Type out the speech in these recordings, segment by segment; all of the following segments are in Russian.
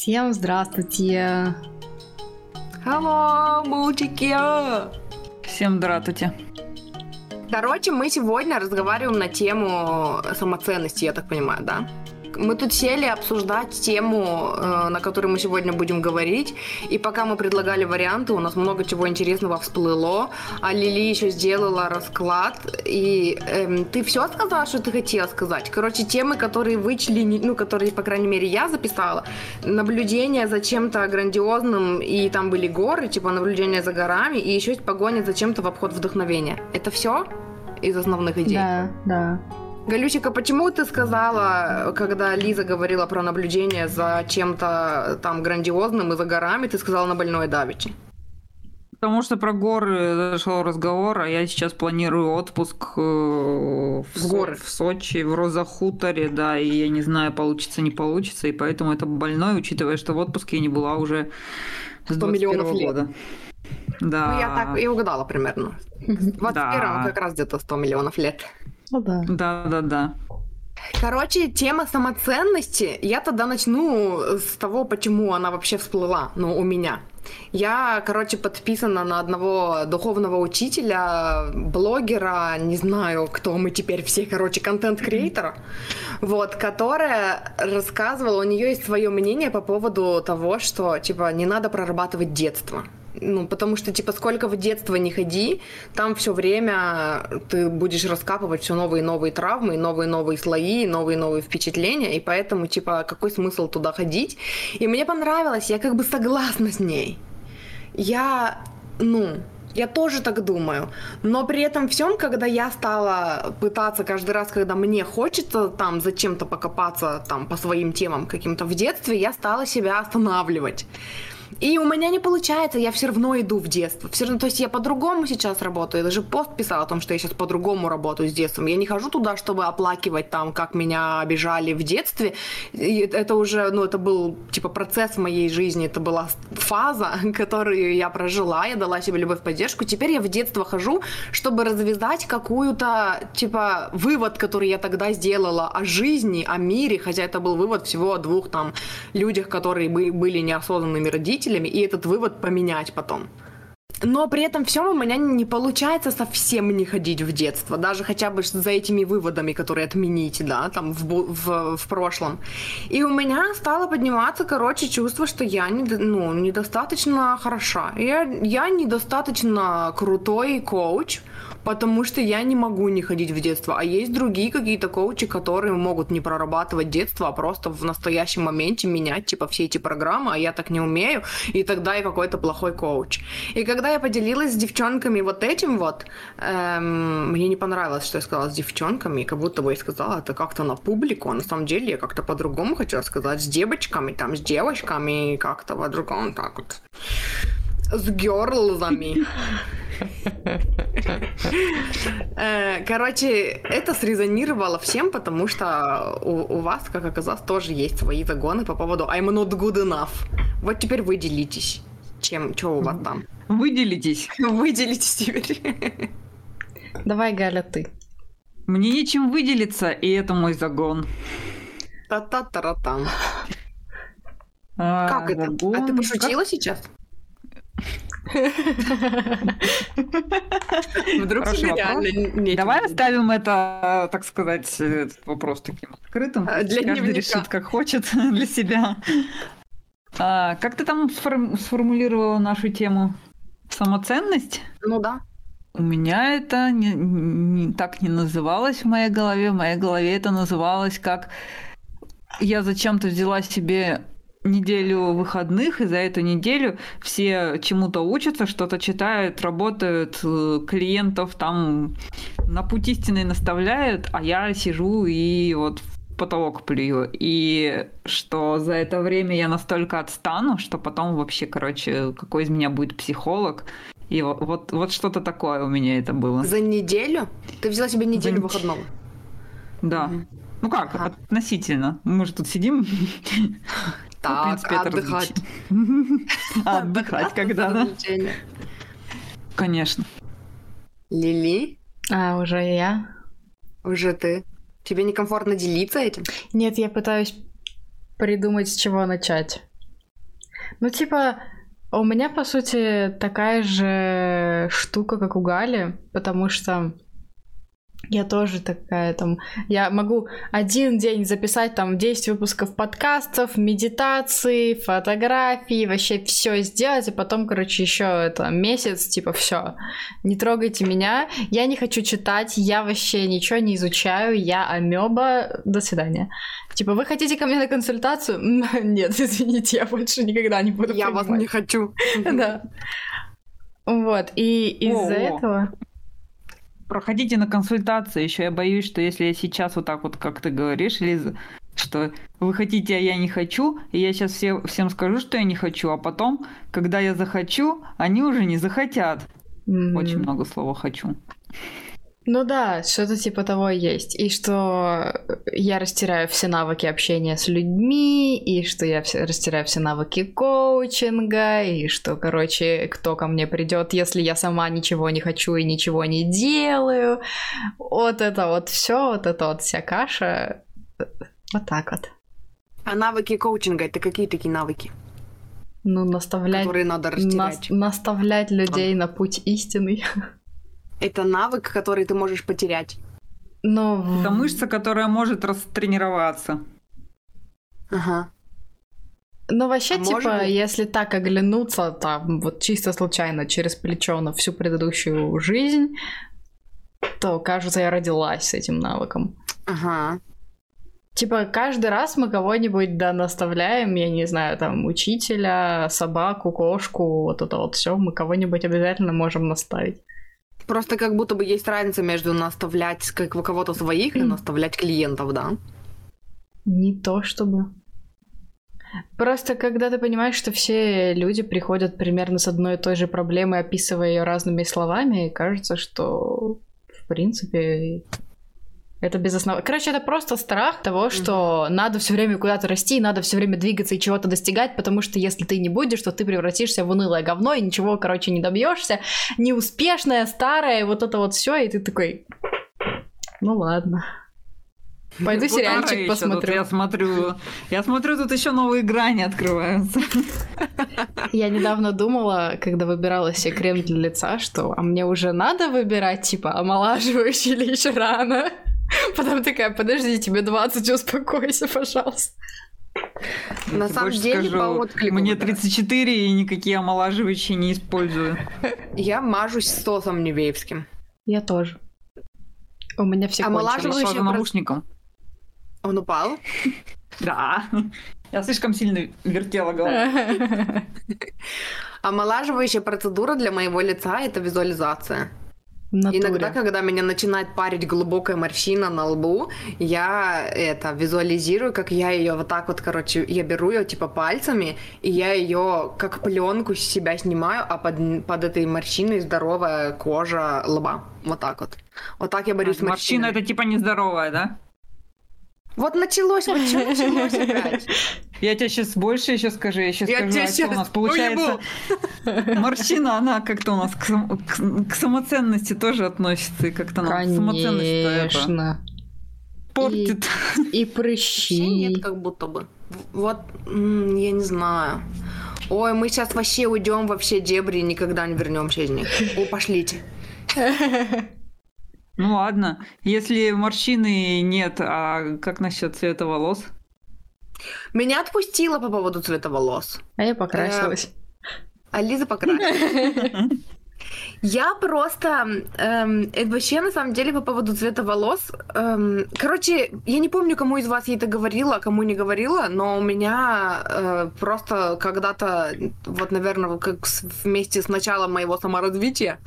Всем здравствуйте! Hello, мультики! Всем здравствуйте! Короче, мы сегодня разговариваем на тему самоценности, я так понимаю, да? Мы тут сели обсуждать тему, э, на которой мы сегодня будем говорить. И пока мы предлагали варианты, у нас много чего интересного всплыло. А Лили еще сделала расклад. И эм, ты все сказала, что ты хотела сказать? Короче, темы, которые вычли, ну, которые, по крайней мере, я записала. Наблюдение за чем-то грандиозным, и там были горы, типа наблюдение за горами, и еще есть погоня за чем-то в обход вдохновения. Это все из основных идей? Да, да. Галючика, почему ты сказала, когда Лиза говорила про наблюдение за чем-то там грандиозным и за горами, ты сказала на больной давичи? Потому что про горы зашел разговор, а я сейчас планирую отпуск э, в, в горы. в Сочи, в Розахуторе, да, и я не знаю, получится, не получится, и поэтому это больной, учитывая, что в отпуске я не была уже с 100 миллионов лет. года. Да. Ну, я так и угадала примерно. В 21 да. как раз где-то 100 миллионов лет. Ну да. Да, да, да. Короче, тема самоценности, я тогда начну с того, почему она вообще всплыла, ну, у меня. Я, короче, подписана на одного духовного учителя, блогера, не знаю, кто мы теперь все, короче, контент-креатора, вот, которая рассказывала, у нее есть свое мнение по поводу того, что, типа, не надо прорабатывать детство ну, потому что, типа, сколько в детство не ходи, там все время ты будешь раскапывать все новые и новые травмы, новые и новые слои, новые и новые впечатления, и поэтому, типа, какой смысл туда ходить? И мне понравилось, я как бы согласна с ней. Я, ну, я тоже так думаю. Но при этом всем, когда я стала пытаться каждый раз, когда мне хочется там зачем-то покопаться там по своим темам каким-то в детстве, я стала себя останавливать. И у меня не получается, я все равно иду в детство. Все равно, то есть я по-другому сейчас работаю. Я даже пост писала о том, что я сейчас по-другому работаю с детством. Я не хожу туда, чтобы оплакивать там, как меня обижали в детстве. И это уже, ну, это был типа процесс в моей жизни, это была фаза, которую я прожила, я дала себе любовь, поддержку. Теперь я в детство хожу, чтобы развязать какую-то, типа, вывод, который я тогда сделала о жизни, о мире, хотя это был вывод всего о двух там людях, которые были неосознанными родителями родителями и этот вывод поменять потом. Но при этом всем у меня не получается совсем не ходить в детство, даже хотя бы за этими выводами, которые отменить, да, там в, в, в прошлом. И у меня стало подниматься, короче, чувство, что я не, ну, недостаточно хороша. Я, я недостаточно крутой коуч, потому что я не могу не ходить в детство. А есть другие какие-то коучи, которые могут не прорабатывать детство, а просто в настоящем моменте менять, типа, все эти программы, а я так не умею, и тогда я какой-то плохой коуч. И когда я поделилась с девчонками вот этим вот, эм, мне не понравилось, что я сказала с девчонками, как будто бы я сказала это как-то на публику, а на самом деле я как-то по-другому хочу сказать, с девочками, там, с девочками, как-то по-другому так вот. С герлзами. Э, короче, это срезонировало всем, потому что у, у вас, как оказалось, тоже есть свои загоны по поводу I'm not good enough. Вот теперь вы делитесь. Чем, что у вас там? Выделитесь. Выделитесь теперь. Давай, Галя, ты. Мне нечем выделиться, и это мой загон. Та-та-та-та-там. А, как это? Загон... А ты пошутила как... сейчас? Вдруг реально Давай оставим это, так сказать, этот вопрос таким открытым. А, для Каждый решит, как хочет для себя. А, как ты там сформулировала нашу тему? Самоценность? Ну да. У меня это не, не, так не называлось в моей голове. В моей голове это называлось как я зачем-то взяла себе неделю выходных, и за эту неделю все чему-то учатся, что-то читают, работают, э, клиентов там на путь истины наставляют, а я сижу и вот в потолок плюю. И что за это время я настолько отстану, что потом вообще, короче, какой из меня будет психолог. И вот, вот, вот что-то такое у меня это было. За неделю? Ты взяла себе неделю за... выходного? Да. Угу. Ну как, ага. относительно. Мы же тут сидим. Так, ну, в принципе, отдыхать. Отдыхать когда, да? Конечно. Лили? А, уже я? Уже ты. Тебе некомфортно делиться этим? Нет, я пытаюсь придумать, с чего начать. Ну, типа, у меня, по сути, такая же штука, как у Гали, потому что я тоже такая там, я могу один день записать там 10 выпусков подкастов, медитации, фотографии, вообще все сделать, и потом, короче, еще это месяц, типа, все, не трогайте меня, я не хочу читать, я вообще ничего не изучаю, я амеба, до свидания. Типа, вы хотите ко мне на консультацию? Нет, извините, я больше никогда не буду Я вас не хочу. Да. Вот, и из-за этого проходите на консультации. Еще я боюсь, что если я сейчас вот так вот, как ты говоришь, Лиза, что вы хотите, а я не хочу, и я сейчас все, всем скажу, что я не хочу, а потом, когда я захочу, они уже не захотят. Mm-hmm. Очень много слова хочу. Ну да, что-то типа того есть. И что я растираю все навыки общения с людьми, и что я все, растираю все навыки коучинга, и что, короче, кто ко мне придет, если я сама ничего не хочу и ничего не делаю. Вот это вот все, вот это вот вся каша. Вот так вот. А навыки коучинга это какие такие навыки? Ну, наставлять... Которые надо растирать. На, наставлять людей а. на путь истинный. Это навык, который ты можешь потерять. Но... Это мышца, которая может растренироваться. Ага. Ну, вообще, а типа, может... если так оглянуться, там, вот чисто случайно через плечо на всю предыдущую жизнь, то, кажется, я родилась с этим навыком. Ага. Типа, каждый раз мы кого-нибудь да наставляем, я не знаю, там, учителя, собаку, кошку, вот это вот все, мы кого-нибудь обязательно можем наставить. Просто как будто бы есть разница между наставлять как у кого-то своих и наставлять клиентов, да? Не то чтобы. Просто когда ты понимаешь, что все люди приходят примерно с одной и той же проблемой, описывая ее разными словами, кажется, что в принципе это без основы. Короче, это просто страх того, что mm-hmm. надо все время куда-то расти, надо все время двигаться и чего-то достигать, потому что если ты не будешь, то ты превратишься в унылое говно и ничего, короче, не добьешься. Неуспешная, старая, вот это вот все, и ты такой. Ну ладно. Пойду вот сериальчик посмотрю. Я смотрю, я смотрю, тут еще новые грани открываются. Я недавно думала, когда выбирала себе крем для лица, что а мне уже надо выбирать, типа, омолаживающий или еще рано. Потом такая, подожди, тебе 20, успокойся, пожалуйста. На самом деле, скажу, по отклику. Мне 34 и никакие омолаживающие не использую. Я мажусь сосом невеевским. Я тоже. У меня все Омолаживающий по наушникам. Он упал? Да. Я слишком сильно вертела головой. Омолаживающая процедура для моего лица – это визуализация. Иногда, когда меня начинает парить глубокая морщина на лбу, я это визуализирую, как я ее вот так вот, короче, я беру ее типа пальцами, и я ее как пленку с себя снимаю, а под, под этой морщиной здоровая кожа лба. Вот так вот. Вот так я борюсь а, с морщиной. Морщина это типа нездоровая, да? Вот началось, вот что началось опять? Я тебе сейчас больше еще скажу, я сейчас я скажу, а сейчас у нас получается морщина, она как-то у нас к, к, к самоценности тоже относится, и как-то она самоценность это портит. И, и прыщи. Нет, как будто бы. Вот, я не знаю. Ой, мы сейчас вообще уйдем вообще дебри и никогда не вернемся из них. О, пошлите. Ну ладно, если морщины нет, а как насчет цвета волос? Меня отпустило по поводу цвета волос. А я покрасилась. А Лиза покрасилась. Я просто эм, это вообще на самом деле по поводу цвета волос. Эм, короче, я не помню, кому из вас я это говорила, а кому не говорила, но у меня э, просто когда-то, вот, наверное, как вместе с началом моего саморазвития,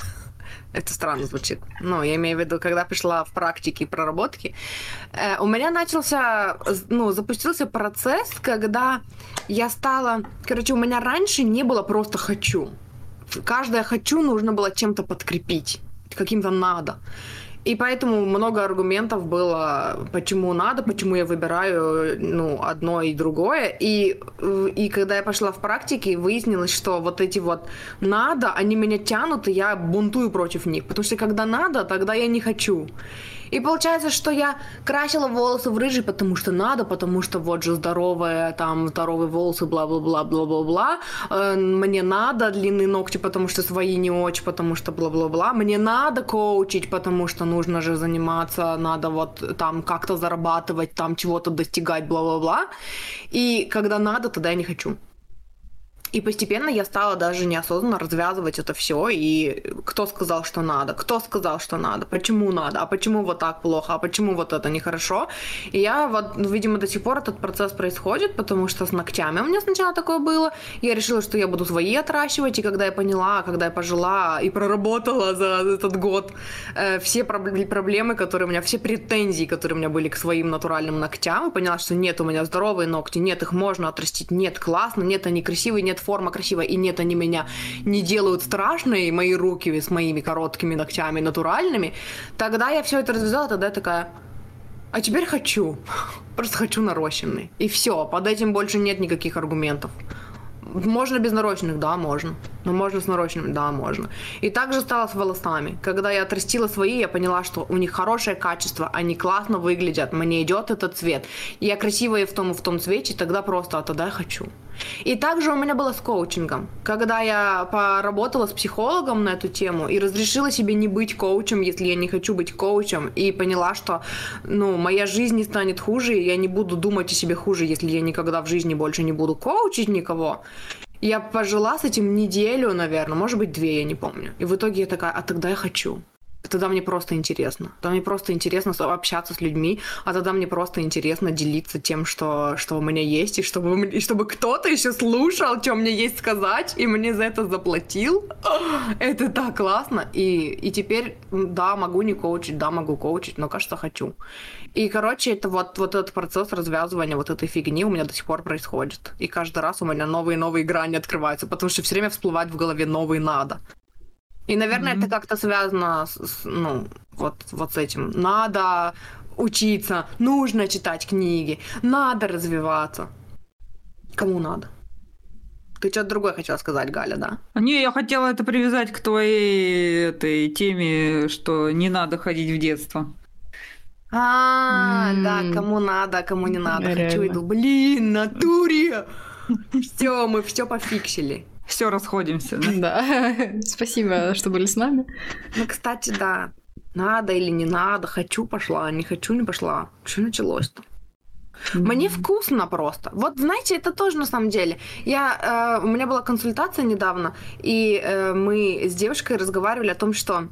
это странно звучит. Ну, я имею в виду, когда пришла в практике и проработки, э, у меня начался, ну, запустился процесс, когда я стала... Короче, у меня раньше не было просто «хочу». Каждое «хочу» нужно было чем-то подкрепить, каким-то «надо». И поэтому много аргументов было, почему надо, почему я выбираю ну, одно и другое. И, и когда я пошла в практике, выяснилось, что вот эти вот надо, они меня тянут, и я бунтую против них. Потому что когда надо, тогда я не хочу. И получается, что я красила волосы в рыжий, потому что надо, потому что вот же здоровые, там, здоровые волосы, бла-бла-бла, бла-бла-бла. Э, мне надо длинные ногти, потому что свои не очень, потому что бла-бла-бла. Мне надо коучить, потому что нужно же заниматься, надо вот там как-то зарабатывать, там чего-то достигать, бла-бла-бла. И когда надо, тогда я не хочу. И постепенно я стала даже неосознанно развязывать это все. И кто сказал, что надо? Кто сказал, что надо? Почему надо? А почему вот так плохо? А почему вот это нехорошо? И я вот, ну, видимо, до сих пор этот процесс происходит, потому что с ногтями у меня сначала такое было. Я решила, что я буду свои отращивать. И когда я поняла, когда я пожила и проработала за этот год э, все проблемы, которые у меня, все претензии, которые у меня были к своим натуральным ногтям, и поняла, что нет, у меня здоровые ногти, нет, их можно отрастить, нет, классно, нет, они красивые, нет, форма красивая, и нет, они меня не делают страшные, мои руки с моими короткими ногтями натуральными, тогда я все это развязала, тогда я такая, а теперь хочу. Просто хочу нарощенный. И все, под этим больше нет никаких аргументов. Можно без нарощенных, да, можно. Но можно с нарощенными, да, можно. И также стало с волосами. Когда я отрастила свои, я поняла, что у них хорошее качество, они классно выглядят, мне идет этот цвет. Я красивая в том и в том цвете, тогда просто, а тогда я хочу. И также у меня было с коучингом. Когда я поработала с психологом на эту тему и разрешила себе не быть коучем, если я не хочу быть коучем, и поняла, что ну, моя жизнь не станет хуже, и я не буду думать о себе хуже, если я никогда в жизни больше не буду коучить никого. Я пожила с этим неделю, наверное, может быть, две, я не помню. И в итоге я такая, а тогда я хочу тогда мне просто интересно. Тогда мне просто интересно общаться с людьми, а тогда мне просто интересно делиться тем, что, что у меня есть, и чтобы, и чтобы кто-то еще слушал, что мне есть сказать, и мне за это заплатил. Это так классно. И, и теперь, да, могу не коучить, да, могу коучить, но, кажется, хочу. И, короче, это вот, вот этот процесс развязывания вот этой фигни у меня до сих пор происходит. И каждый раз у меня новые новые грани открываются, потому что все время всплывать в голове новые надо. И, наверное, mm-hmm. это как-то связано с, ну, вот, вот с этим. Надо учиться, нужно читать книги, надо развиваться. Кому надо? Ты что-то другое хотела сказать, Галя, да? Не, я хотела это привязать к твоей этой теме, что не надо ходить в детство. А, mm. да, кому надо, а кому не надо. Реально. Хочу иду. Блин, натуре! Все, мы все пофиксили. Все, расходимся. Да? да. Спасибо, что были с нами. Ну, кстати, да. Надо или не надо, хочу пошла, не хочу не пошла. Что началось-то? Мне вкусно просто. Вот знаете, это тоже на самом деле. Я, э, у меня была консультация недавно, и э, мы с девушкой разговаривали о том, что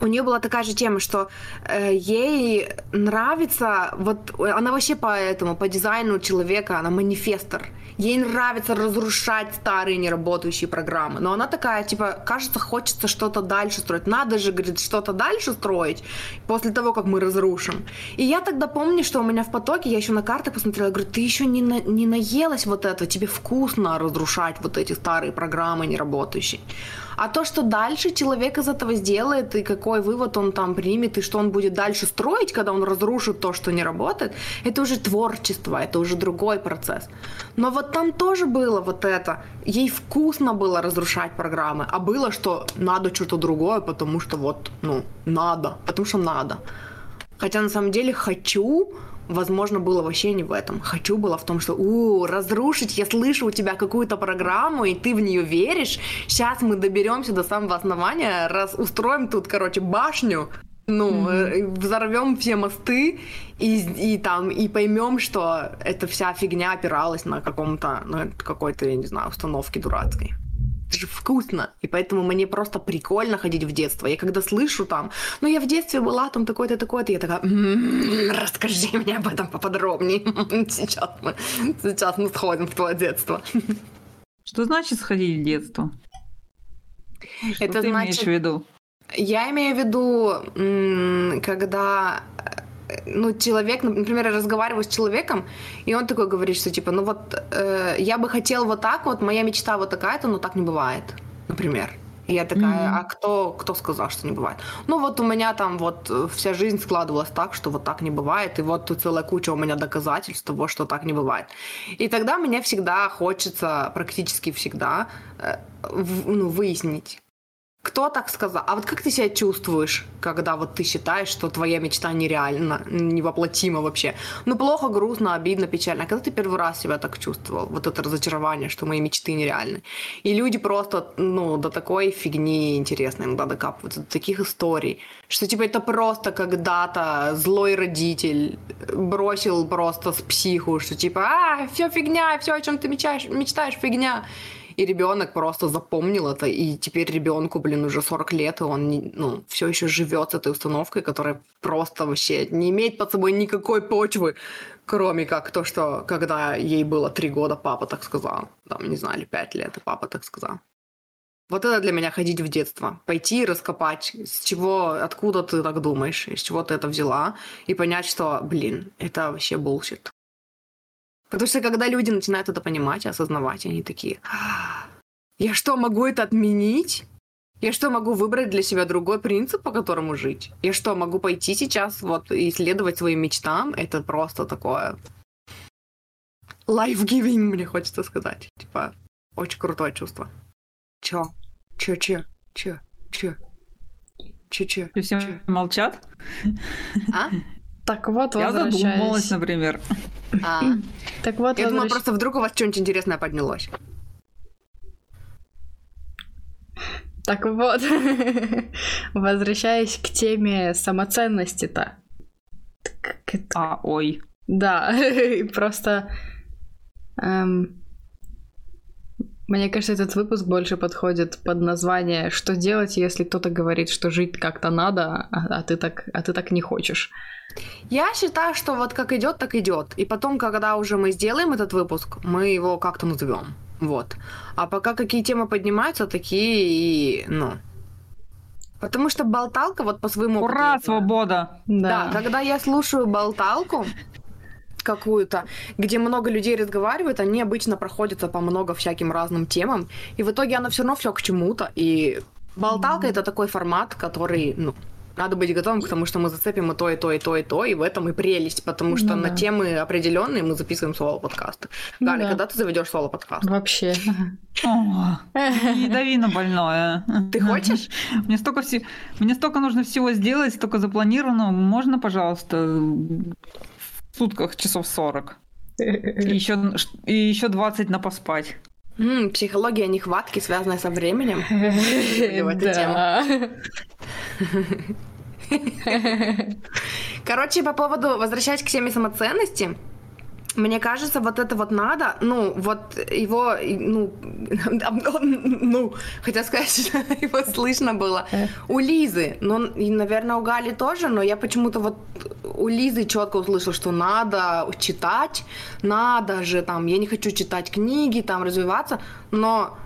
у нее была такая же тема, что э, ей нравится, вот она вообще по этому, по дизайну человека, она манифестор. Ей нравится разрушать старые неработающие программы. Но она такая, типа, кажется, хочется что-то дальше строить. Надо же, говорит, что-то дальше строить после того, как мы разрушим. И я тогда помню, что у меня в потоке, я еще на карты посмотрела, говорю, ты еще не, на, не наелась вот этого, тебе вкусно разрушать вот эти старые программы неработающие. А то, что дальше человек из этого сделает, и какой вывод он там примет, и что он будет дальше строить, когда он разрушит то, что не работает, это уже творчество, это уже другой процесс. Но вот там тоже было вот это. Ей вкусно было разрушать программы, а было, что надо что-то другое, потому что вот, ну, надо, потому что надо. Хотя на самом деле хочу, возможно, было вообще не в этом. Хочу было в том, что, у, разрушить, я слышу у тебя какую-то программу, и ты в нее веришь. Сейчас мы доберемся до самого основания, раз устроим тут, короче, башню, ну, mm-hmm. взорвем все мосты и, и там и поймем, что эта вся фигня опиралась на каком-то, на какой-то, я не знаю, установке дурацкой это же вкусно. И поэтому мне просто прикольно ходить в детство. Я когда слышу там, ну я в детстве была там такой-то, такой-то, я такая, м-м-м, расскажи мне об этом поподробнее. Сейчас мы, сейчас мы сходим в твое детство. Что значит сходить в детство? Что это ты значит... имеешь в виду? Я имею в виду, когда ну, человек, например, я разговариваю с человеком, и он такой говорит, что типа, ну вот э, я бы хотел вот так вот, моя мечта вот такая-то, но так не бывает, например. И я такая, mm-hmm. а кто, кто сказал, что не бывает? Ну вот у меня там вот вся жизнь складывалась так, что вот так не бывает, и вот тут целая куча у меня доказательств того, что так не бывает. И тогда мне всегда хочется, практически всегда, э, в, ну, выяснить, Кто так сказал? А вот как ты себя чувствуешь, когда вот ты считаешь, что твоя мечта нереальна, невоплотима вообще? Ну, плохо, грустно, обидно, печально. А когда ты первый раз себя так чувствовал? Вот это разочарование, что мои мечты нереальны. И люди просто, ну, до такой фигни интересной иногда докапываются, до таких историй, что, типа, это просто когда-то злой родитель бросил просто с психу, что, типа, а, все фигня, все, о чем ты мечтаешь, мечтаешь, фигня и ребенок просто запомнил это, и теперь ребенку, блин, уже 40 лет, и он не, ну, все еще живет с этой установкой, которая просто вообще не имеет под собой никакой почвы, кроме как то, что когда ей было 3 года, папа так сказал, там, не знаю, или 5 лет, и папа так сказал. Вот это для меня ходить в детство. Пойти и раскопать, с чего, откуда ты так думаешь, из чего ты это взяла, и понять, что, блин, это вообще bullshit. Потому что когда люди начинают это понимать и осознавать, они такие, «А, я что, могу это отменить? Я что, могу выбрать для себя другой принцип, по которому жить? Я что, могу пойти сейчас вот и и следовать своим мечтам? Это просто такое life-giving, мне хочется сказать. Типа, очень крутое чувство. Чё? Чё, чё? Чё? Чё? Чё, чё? Все молчат? А? Так вот, Я задумалась, например. А. Так вот, Я думала, просто вдруг у вас что-нибудь интересное поднялось. Так вот, возвращаясь к теме самоценности-то. Так это- А, ой. Да, просто... эм, мне кажется, этот выпуск больше подходит под название «Что делать, если кто-то говорит, что жить как-то надо, а, а ты, так, а ты так не хочешь?» Я считаю, что вот как идет, так идет. И потом, когда уже мы сделаем этот выпуск, мы его как-то назовем. Вот. А пока какие темы поднимаются, такие и, ну... Потому что болталка вот по своему опыту, Ура, знаю. свобода! Да, когда я слушаю болталку какую-то, где много людей разговаривают, они обычно проходятся по много всяким разным темам, и в итоге оно все равно все к чему-то. И болталка это такой формат, который, ну, надо быть готовым к тому, что мы зацепим и то, и то, и то, и то, и в этом и прелесть, потому что Ну на да. темы определенные мы записываем соло-подкасты. Ну Галя, да. когда ты заведешь соло-подкаст? Вообще. О, Ядовина больное. Ты хочешь? Мне столько, все... Мне столько нужно всего сделать, столько запланировано. Можно, пожалуйста, сутках часов 40. И еще, и еще 20 на поспать. М, психология нехватки, связанная со временем. Короче, по поводу, возвращаясь к теме самоценности, мне кажется, вот это вот надо, ну, вот его, ну, ну, хотя сказать, его слышно было. У Лизы, ну, и, наверное, у Гали тоже, но я почему-то вот у Лизы четко услышала, что надо читать, надо же там, я не хочу читать книги, там, развиваться, но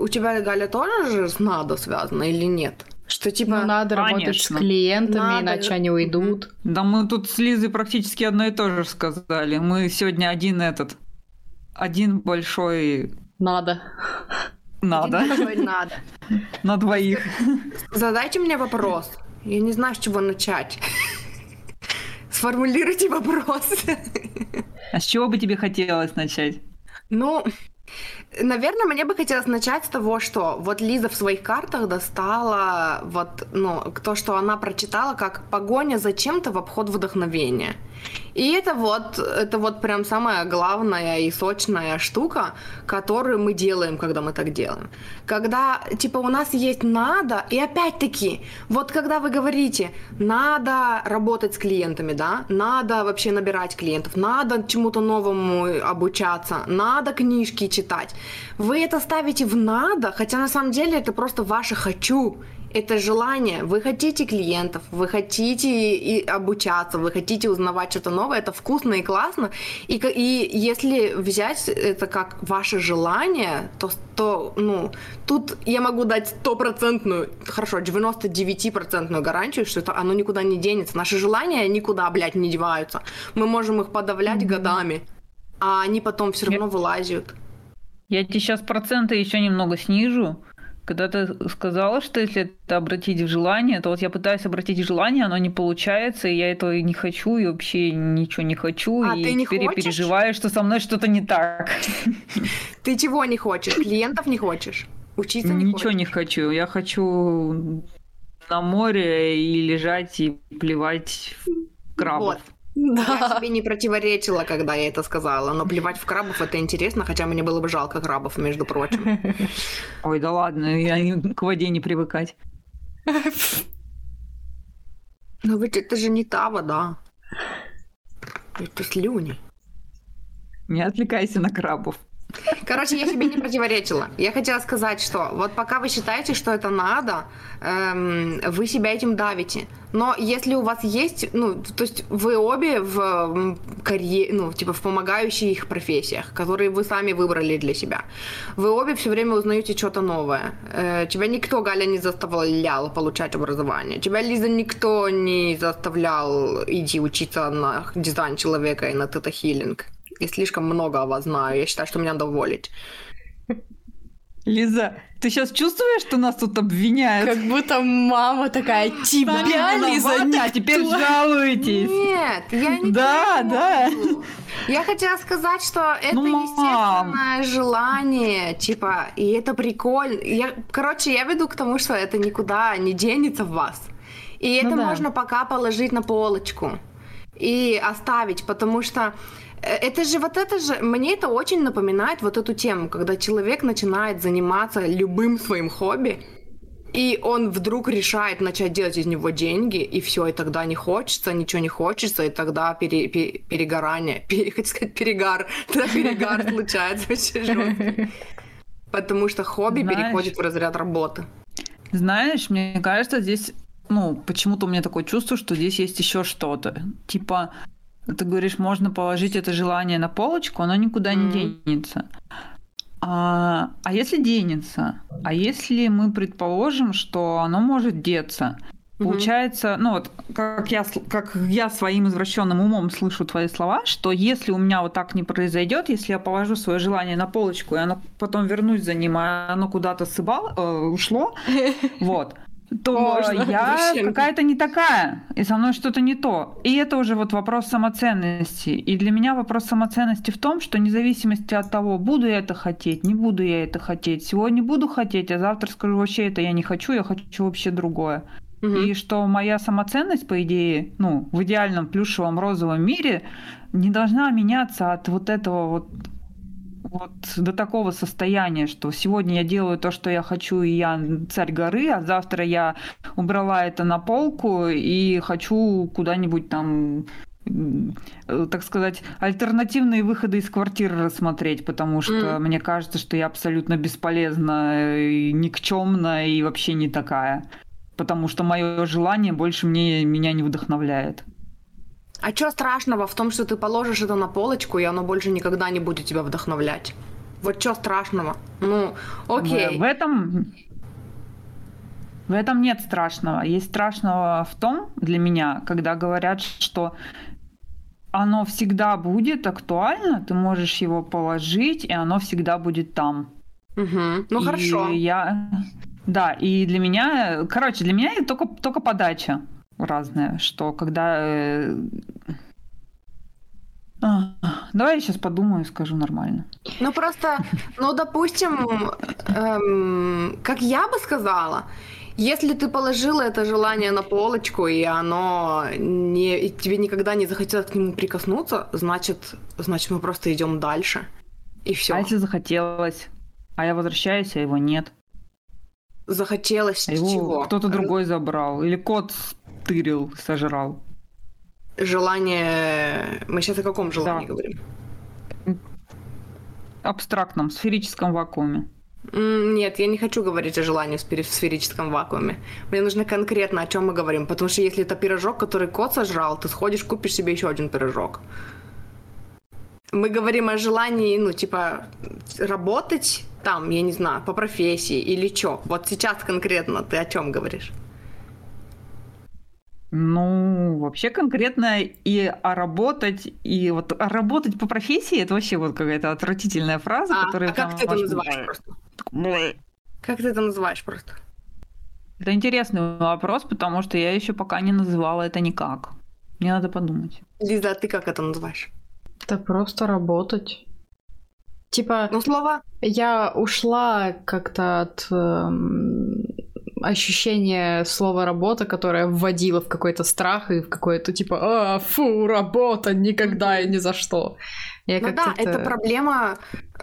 у тебя, Галя, тоже же с надо связано или нет? Что типа... Ну, надо работать с Конечно. клиентами, Надо. иначе они уйдут. Да мы тут с Лизой практически одно и то же сказали. Мы сегодня один этот... Один большой Надо. надо надо. на двоих. Задайте мне вопрос. Я не знаю, с чего начать. Сформулируйте вопрос. А с чего бы тебе хотелось начать? Ну, наверное, мне бы хотелось начать с того, что вот Лиза в своих картах достала вот, ну, то, что она прочитала, как погоня за чем-то в обход вдохновения. И это вот, это вот прям самая главная и сочная штука, которую мы делаем, когда мы так делаем. Когда, типа, у нас есть надо, и опять-таки, вот когда вы говорите, надо работать с клиентами, да, надо вообще набирать клиентов, надо чему-то новому обучаться, надо книжки читать, вы это ставите в надо, хотя на самом деле это просто ваше «хочу», это желание. Вы хотите клиентов, вы хотите и обучаться, вы хотите узнавать что-то новое, это вкусно и классно. И, и если взять это как ваше желание, то, то ну, тут я могу дать стопроцентную, хорошо, 99% гарантию, что это оно никуда не денется. Наши желания никуда, блядь, не деваются. Мы можем их подавлять годами, а они потом все равно вылазят. Я тебе сейчас проценты еще немного снижу. Когда ты сказала, что если это обратить в желание, то вот я пытаюсь обратить в желание, оно не получается, и я этого и не хочу, и вообще ничего не хочу, А и ты не теперь я хочешь? переживаю, что со мной что-то не так. Ты чего не хочешь? Клиентов не хочешь? Учиться не Ничего хочешь? не хочу. Я хочу на море и лежать и плевать в крабов. Вот. Я Да. тебе не противоречила, когда я это сказала, но плевать в крабов это интересно, хотя мне было бы жалко крабов, между прочим. Ой, да ладно, я к воде не привыкать. Но ведь это же не та вода. Это слюни. Не отвлекайся на крабов. Короче, я себе не противоречила. Я хотела сказать, что вот пока вы считаете, что это надо, эм, вы себя этим давите. Но если у вас есть, ну, то есть вы обе в карьере, ну, типа в помогающих профессиях, которые вы сами выбрали для себя, вы обе все время узнаете что-то новое. Э, тебя никто, Галя, не заставлял получать образование. Тебя, Лиза, никто не заставлял идти учиться на дизайн человека и на тета-хиллинг. Я слишком много о вас знаю. Я считаю, что меня надо уволить. Лиза, ты сейчас чувствуешь, что нас тут обвиняют? Как будто мама такая, тебя, Лиза, виноваты, а теперь никто». жалуетесь. Нет, я не Да, да. Я хотела сказать, что это Ну, мам. естественное желание, типа, и это прикольно. Я, короче, я веду к тому, что это никуда не денется в вас. И это Ну да. можно пока положить на полочку и оставить, потому что это же вот это же, мне это очень напоминает вот эту тему, когда человек начинает заниматься любым своим хобби, и он вдруг решает начать делать из него деньги, и все, и тогда не хочется, ничего не хочется, и тогда пере- пе- перегорание, пере- хочу сказать перегар, тогда перегар случается очень. Потому что хобби Знаешь- переходит в разряд работы. Знаешь, мне кажется, здесь, ну, почему-то у меня такое чувство, что здесь есть еще что-то. Типа, ты говоришь, можно положить это желание на полочку, оно никуда не Мгм. денется. А, а если денется? А если мы предположим, что оно может деться? Получается, ну вот, как я, как я своим извращенным умом слышу твои слова, что если у меня вот так не произойдет, если я положу свое желание на полочку, и оно потом вернусь за ним, а оно куда-то сыбало, э, ушло, вот, то Можно. я какая-то не такая, и со мной что-то не то. И это уже вот вопрос самоценности. И для меня вопрос самоценности в том, что независимости от того, буду я это хотеть, не буду я это хотеть, сегодня буду хотеть, а завтра скажу, вообще это я не хочу, я хочу вообще другое. Мгм. И что моя самоценность, по идее, ну, в идеальном плюшевом розовом мире не должна меняться от вот этого вот вот до такого состояния, что сегодня я делаю то, что я хочу, и я царь горы, а завтра я убрала это на полку и хочу куда-нибудь там э, так сказать, альтернативные выходы из квартиры рассмотреть, потому что Мгм. мне кажется, что я абсолютно бесполезна, и никчемна и вообще не такая. Потому что мое желание больше мне, меня не вдохновляет. А что страшного в том, что ты положишь это на полочку, и оно больше никогда не будет тебя вдохновлять? Вот что страшного? Ну, окей. В, в этом в этом нет страшного. Есть страшного в том для меня, когда говорят, что оно всегда будет актуально, ты можешь его положить, и оно всегда будет там. Мгм. Ну И хорошо. Я... Да, и для меня, короче, для меня это только, только подача разная, что когда... э, а, Давай я сейчас подумаю и скажу нормально. Ну просто, ну допустим, эм, как я бы сказала, если ты положила это желание на полочку, и оно не, и тебе никогда не захотелось к нему прикоснуться, значит, значит мы просто идем дальше. И все. А если захотелось, а я возвращаюсь, а его нет. Захотелось А его чего? кто-то другой забрал. Или кот стырил, сожрал. Желание... Мы сейчас о каком желании Да. говорим? Абстрактном, сферическом вакууме. Нет, я не хочу говорить о желании в сферическом вакууме. Мне нужно конкретно, о чем мы говорим. Потому что если это пирожок, который кот сожрал, ты сходишь, купишь себе еще один пирожок. Мы говорим о желании, ну, типа, работать там, я не знаю, по профессии или что. Вот сейчас конкретно ты о чем говоришь? Ну, вообще конкретно и а работать, и вот а работать по профессии, это вообще вот какая-то отвратительная фраза, А, которая а как ты это называешь просто? Как ты это называешь просто? Это интересный вопрос, потому что я еще пока не называла это никак. Мне надо подумать. Лиза, а ты как это называешь? Это просто работать. Типа, Ну, слово я ушла как-то от ощущения слова работа, которое вводило в какой-то страх и в какое-то типа, а, фу, работа, никогда и ни за что. Я Ну да, как-то это проблема,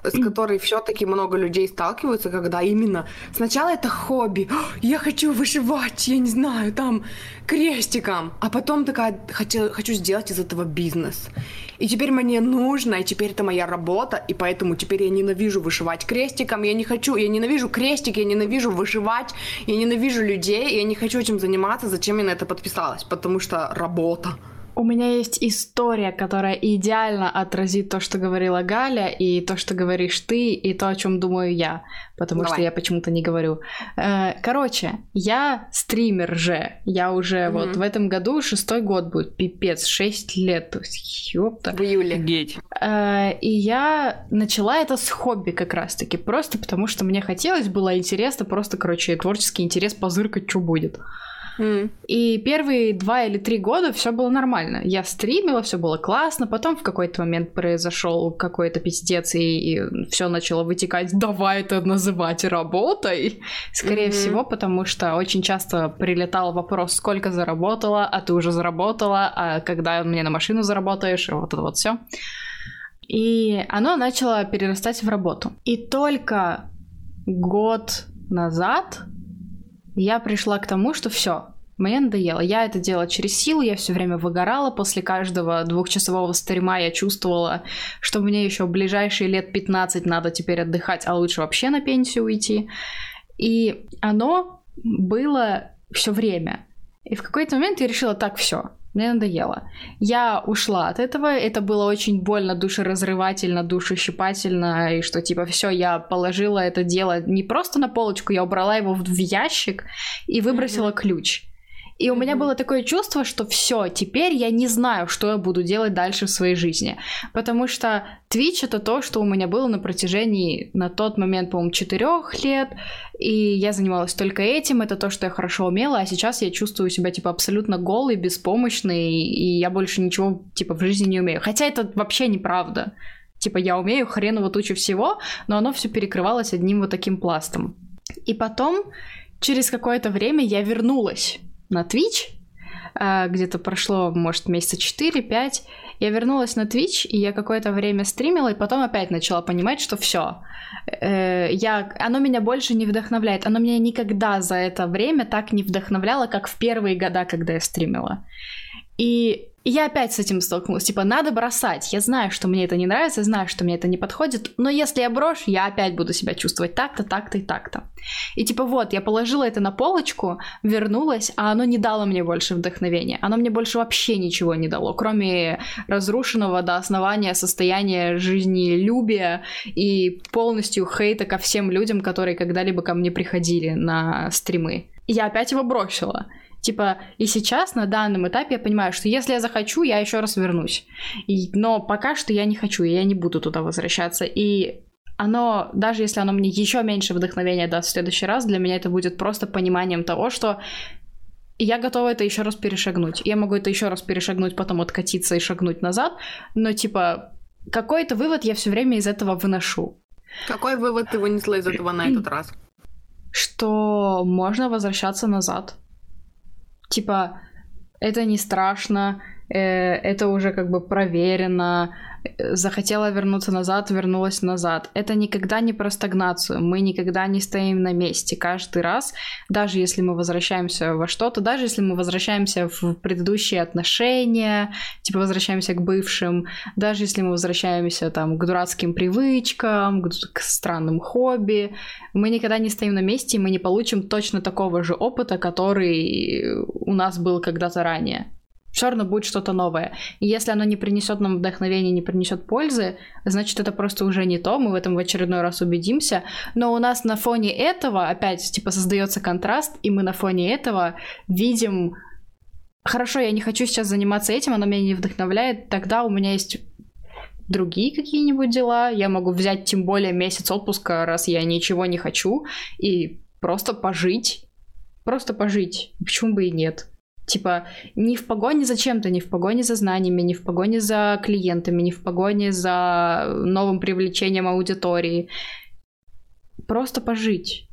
с которой все-таки много людей сталкиваются, когда именно сначала это хобби, «О, я хочу вышивать, я не знаю, там крестиком, а потом такая хочу, хочу сделать из этого бизнес. И теперь мне нужно, и теперь это моя работа, и поэтому теперь я ненавижу вышивать крестиком, я не хочу, я ненавижу крестик, я ненавижу вышивать, я ненавижу людей, я не хочу этим заниматься, зачем я на это подписалась, потому что работа. У меня есть история, которая идеально отразит то, что говорила Галя, и то, что говоришь ты, и то, о чем думаю я, потому Давай. что я почему-то не говорю. Э, Короче, я стример же. Я уже Мгм. вот в этом году шестой год будет, пипец, шесть лет. То есть, ёпта. В июле. Офигеть. Э, И я начала это с хобби как раз-таки, просто потому что мне хотелось, было интересно, просто, короче, творческий интерес позыркать, что будет. М. И первые два или три года все было нормально. Я стримила, все было классно. Потом в какой-то момент произошел какой-то пиздец, и, все начало вытекать. Давай это называть работой. Скорее Мгм. всего, потому что очень часто прилетал вопрос, сколько заработала, а ты уже заработала, а когда мне на машину заработаешь, и вот это вот все. И оно начало перерастать в работу. И только год назад я пришла к тому, что все, мне надоело. Я это делала через силу, я все время выгорала. После каждого двухчасового стрима я чувствовала, что мне еще в ближайшие лет 15 надо теперь отдыхать, а лучше вообще на пенсию уйти. И оно было все время. И в какой-то момент я решила, так, все, мне надоело. Я ушла от этого, это было очень больно, душеразрывательно, душещипательно, и что типа все, я положила это дело не просто на полочку, я убрала его в, в ящик и выбросила ключ. И у меня было такое чувство, что все, теперь я не знаю, что я буду делать дальше в своей жизни. Потому что Twitch это то, что у меня было на протяжении на тот момент, по-моему, четырех лет. И я занималась только этим, это то, что я хорошо умела, а сейчас я чувствую себя, типа, абсолютно голой, беспомощной, и я больше ничего, типа, в жизни не умею. Хотя это вообще неправда. Типа, я умею хреново тучу всего, но оно все перекрывалось одним вот таким пластом. И потом, через какое-то время я вернулась на Twitch, а, где-то прошло, может, месяца 4-5, я вернулась на Twitch, и я какое-то время стримила, и потом опять начала понимать, что все, я, оно меня больше не вдохновляет. Оно меня никогда за это время так не вдохновляло, как в первые года, когда я стримила. И я опять с этим столкнулась. Типа, надо бросать. Я знаю, что мне это не нравится, я знаю, что мне это не подходит, но если я брошу, я опять буду себя чувствовать так-то, так-то и так-то. И типа вот, я положила это на полочку, вернулась, а оно не дало мне больше вдохновения. Оно мне больше вообще ничего не дало, кроме разрушенного до основания состояния жизнелюбия и полностью хейта ко всем людям, которые когда-либо ко мне приходили на стримы. И я опять его бросила. Типа, и сейчас на данном этапе я понимаю, что если я захочу, я еще раз вернусь. И, но пока что я не хочу, и я не буду туда возвращаться. И оно, даже если оно мне еще меньше вдохновения даст в следующий раз, для меня это будет просто пониманием того, что я готова это еще раз перешагнуть. Я могу это еще раз перешагнуть, потом откатиться и шагнуть назад, но типа какой-то вывод я все время из этого выношу. Какой вывод ты вынесла из этого на этот раз? Что можно возвращаться назад. Типа, это не страшно, э, это уже как бы проверено. Захотела вернуться назад, вернулась назад. Это никогда не про стагнацию. Мы никогда не стоим на месте. Каждый раз, даже если мы возвращаемся во что-то, даже если мы возвращаемся в предыдущие отношения, типа возвращаемся к бывшим, даже если мы возвращаемся там к дурацким привычкам, к, к странным хобби, мы никогда не стоим на месте, и мы не получим точно такого же опыта, который у нас был когда-то ранее. Все равно будет что-то новое. И если оно не принесет нам вдохновения, не принесет пользы, значит, это просто уже не то, мы в этом в очередной раз убедимся. Но у нас на фоне этого опять, типа, создается контраст, и мы на фоне этого видим хорошо, я не хочу сейчас заниматься этим, оно меня не вдохновляет, тогда у меня есть другие какие-нибудь дела, я могу взять тем более месяц отпуска, раз я ничего не хочу, и просто пожить, просто пожить, почему бы и нет. Типа, не в погоне за чем-то, не в погоне за знаниями, не в погоне за клиентами, не в погоне за новым привлечением аудитории. Просто пожить.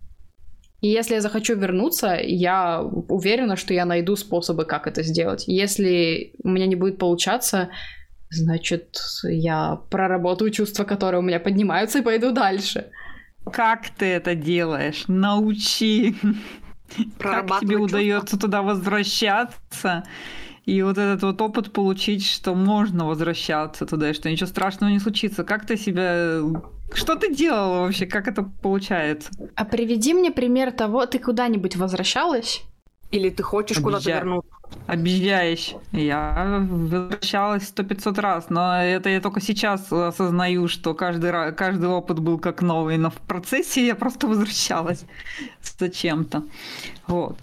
И если я захочу вернуться, я уверена, что я найду способы, как это сделать. Если у меня не будет получаться, значит, я проработаю чувства, которые у меня поднимаются, и пойду дальше. Как ты это делаешь? Научи. Как тебе удается туда возвращаться? И вот этот вот опыт получить, что можно возвращаться туда, и что ничего страшного не случится. Как ты себя... Что ты делала вообще? Как это получается? А приведи мне пример того, ты куда-нибудь возвращалась? Или ты хочешь куда-то вернуться? Объезжаешь. Я возвращалась сто пятьсот раз, но это я только сейчас осознаю, что каждый, каждый опыт был как новый, но в процессе я просто возвращалась зачем-то. Вот.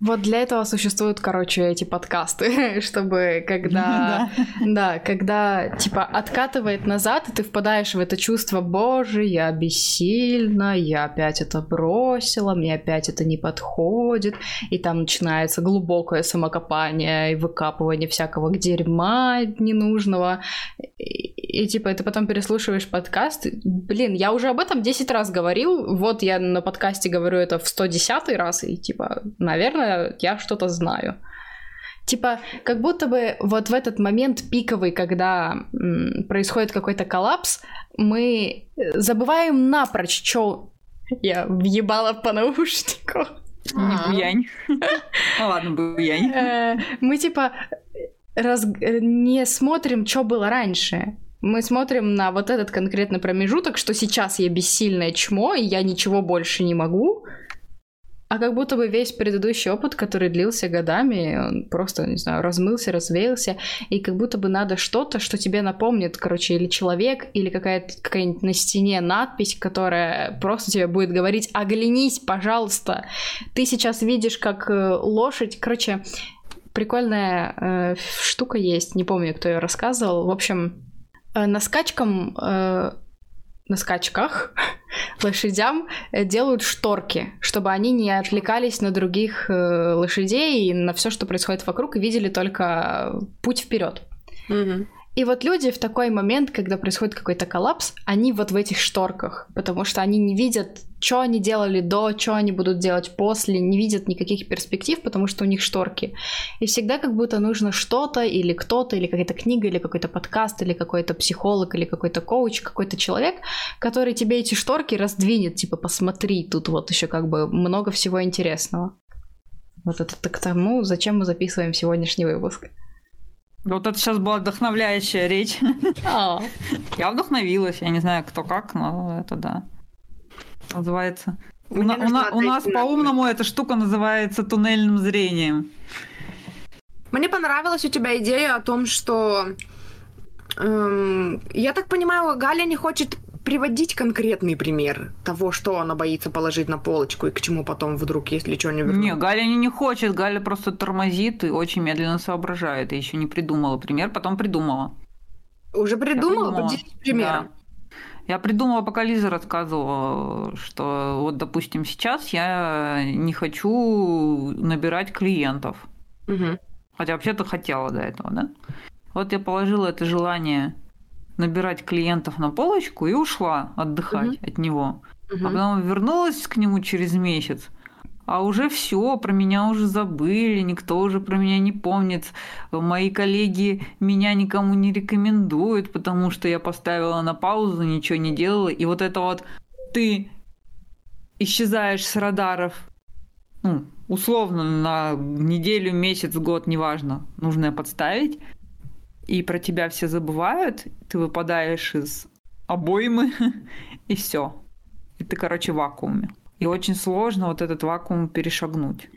Вот для этого существуют, короче, эти подкасты, чтобы когда, да, когда типа откатывает назад, и ты впадаешь в это чувство, боже, я бессильна, я опять это бросила, мне опять это не подходит, и там начинается глубокое самокопание и выкапывание всякого дерьма ненужного, и, и типа ты потом переслушиваешь подкаст, блин, я уже об этом 10 раз говорил, вот я на подкасте говорю это в 110 раз, и типа, наверное, я что-то знаю. Типа, как будто бы вот в этот момент пиковый, когда м, происходит какой-то коллапс, мы забываем напрочь, что я въебала по наушнику. Не буянь. Ну ладно, буянь. Э, мы типа раз... не смотрим, что было раньше. Мы смотрим на вот этот конкретный промежуток, что сейчас я бессильное чмо, и я ничего больше не могу. А как будто бы весь предыдущий опыт, который длился годами, он просто, не знаю, размылся, развеялся, и как будто бы надо что-то, что тебе напомнит, короче, или человек, или какая-то какая-нибудь на стене надпись, которая просто тебе будет говорить «Оглянись, пожалуйста!» Ты сейчас видишь, как э, лошадь, короче, прикольная э, штука есть, не помню, кто ее рассказывал. В общем, э, на скачкам э, на скачках лошадям э, делают шторки, чтобы они не отвлекались на других э, лошадей и на все, что происходит вокруг, и видели только путь вперед. Mm-hmm. И вот люди в такой момент, когда происходит какой-то коллапс, они вот в этих шторках, потому что они не видят, что они делали до, что они будут делать после, не видят никаких перспектив, потому что у них шторки. И всегда как будто нужно что-то или кто-то, или какая-то книга, или какой-то подкаст, или какой-то психолог, или какой-то коуч, какой-то человек, который тебе эти шторки раздвинет, типа посмотри, тут вот еще как бы много всего интересного. Вот это к тому, зачем мы записываем сегодняшний выпуск. Вот это сейчас была вдохновляющая речь. А. Я вдохновилась. Я не знаю, кто как, но это да. Называется. У, на, у, на, у нас по-умному эта штука называется туннельным зрением. Мне понравилась у тебя идея о том, что эм, я так понимаю, Галя не хочет приводить конкретный пример того, что она боится положить на полочку и к чему потом вдруг, если что, не вернуть? Не, Галя не, не хочет, Галя просто тормозит и очень медленно соображает. И еще не придумала пример, потом придумала. Уже придумала? Поделись примером. Да. Я придумала, пока Лиза рассказывала, что вот, допустим, сейчас я не хочу набирать клиентов. Угу. Хотя вообще-то хотела до этого, да? Вот я положила это желание набирать клиентов на полочку и ушла отдыхать угу. от него. Угу. А потом вернулась к нему через месяц, а уже все, про меня уже забыли, никто уже про меня не помнит. Мои коллеги меня никому не рекомендуют, потому что я поставила на паузу, ничего не делала. И вот это вот ты исчезаешь с радаров, ну, условно, на неделю, месяц, год, неважно, нужно подставить и про тебя все забывают, ты выпадаешь из обоймы, и все. И ты, короче, в вакууме. И очень сложно вот этот вакуум перешагнуть.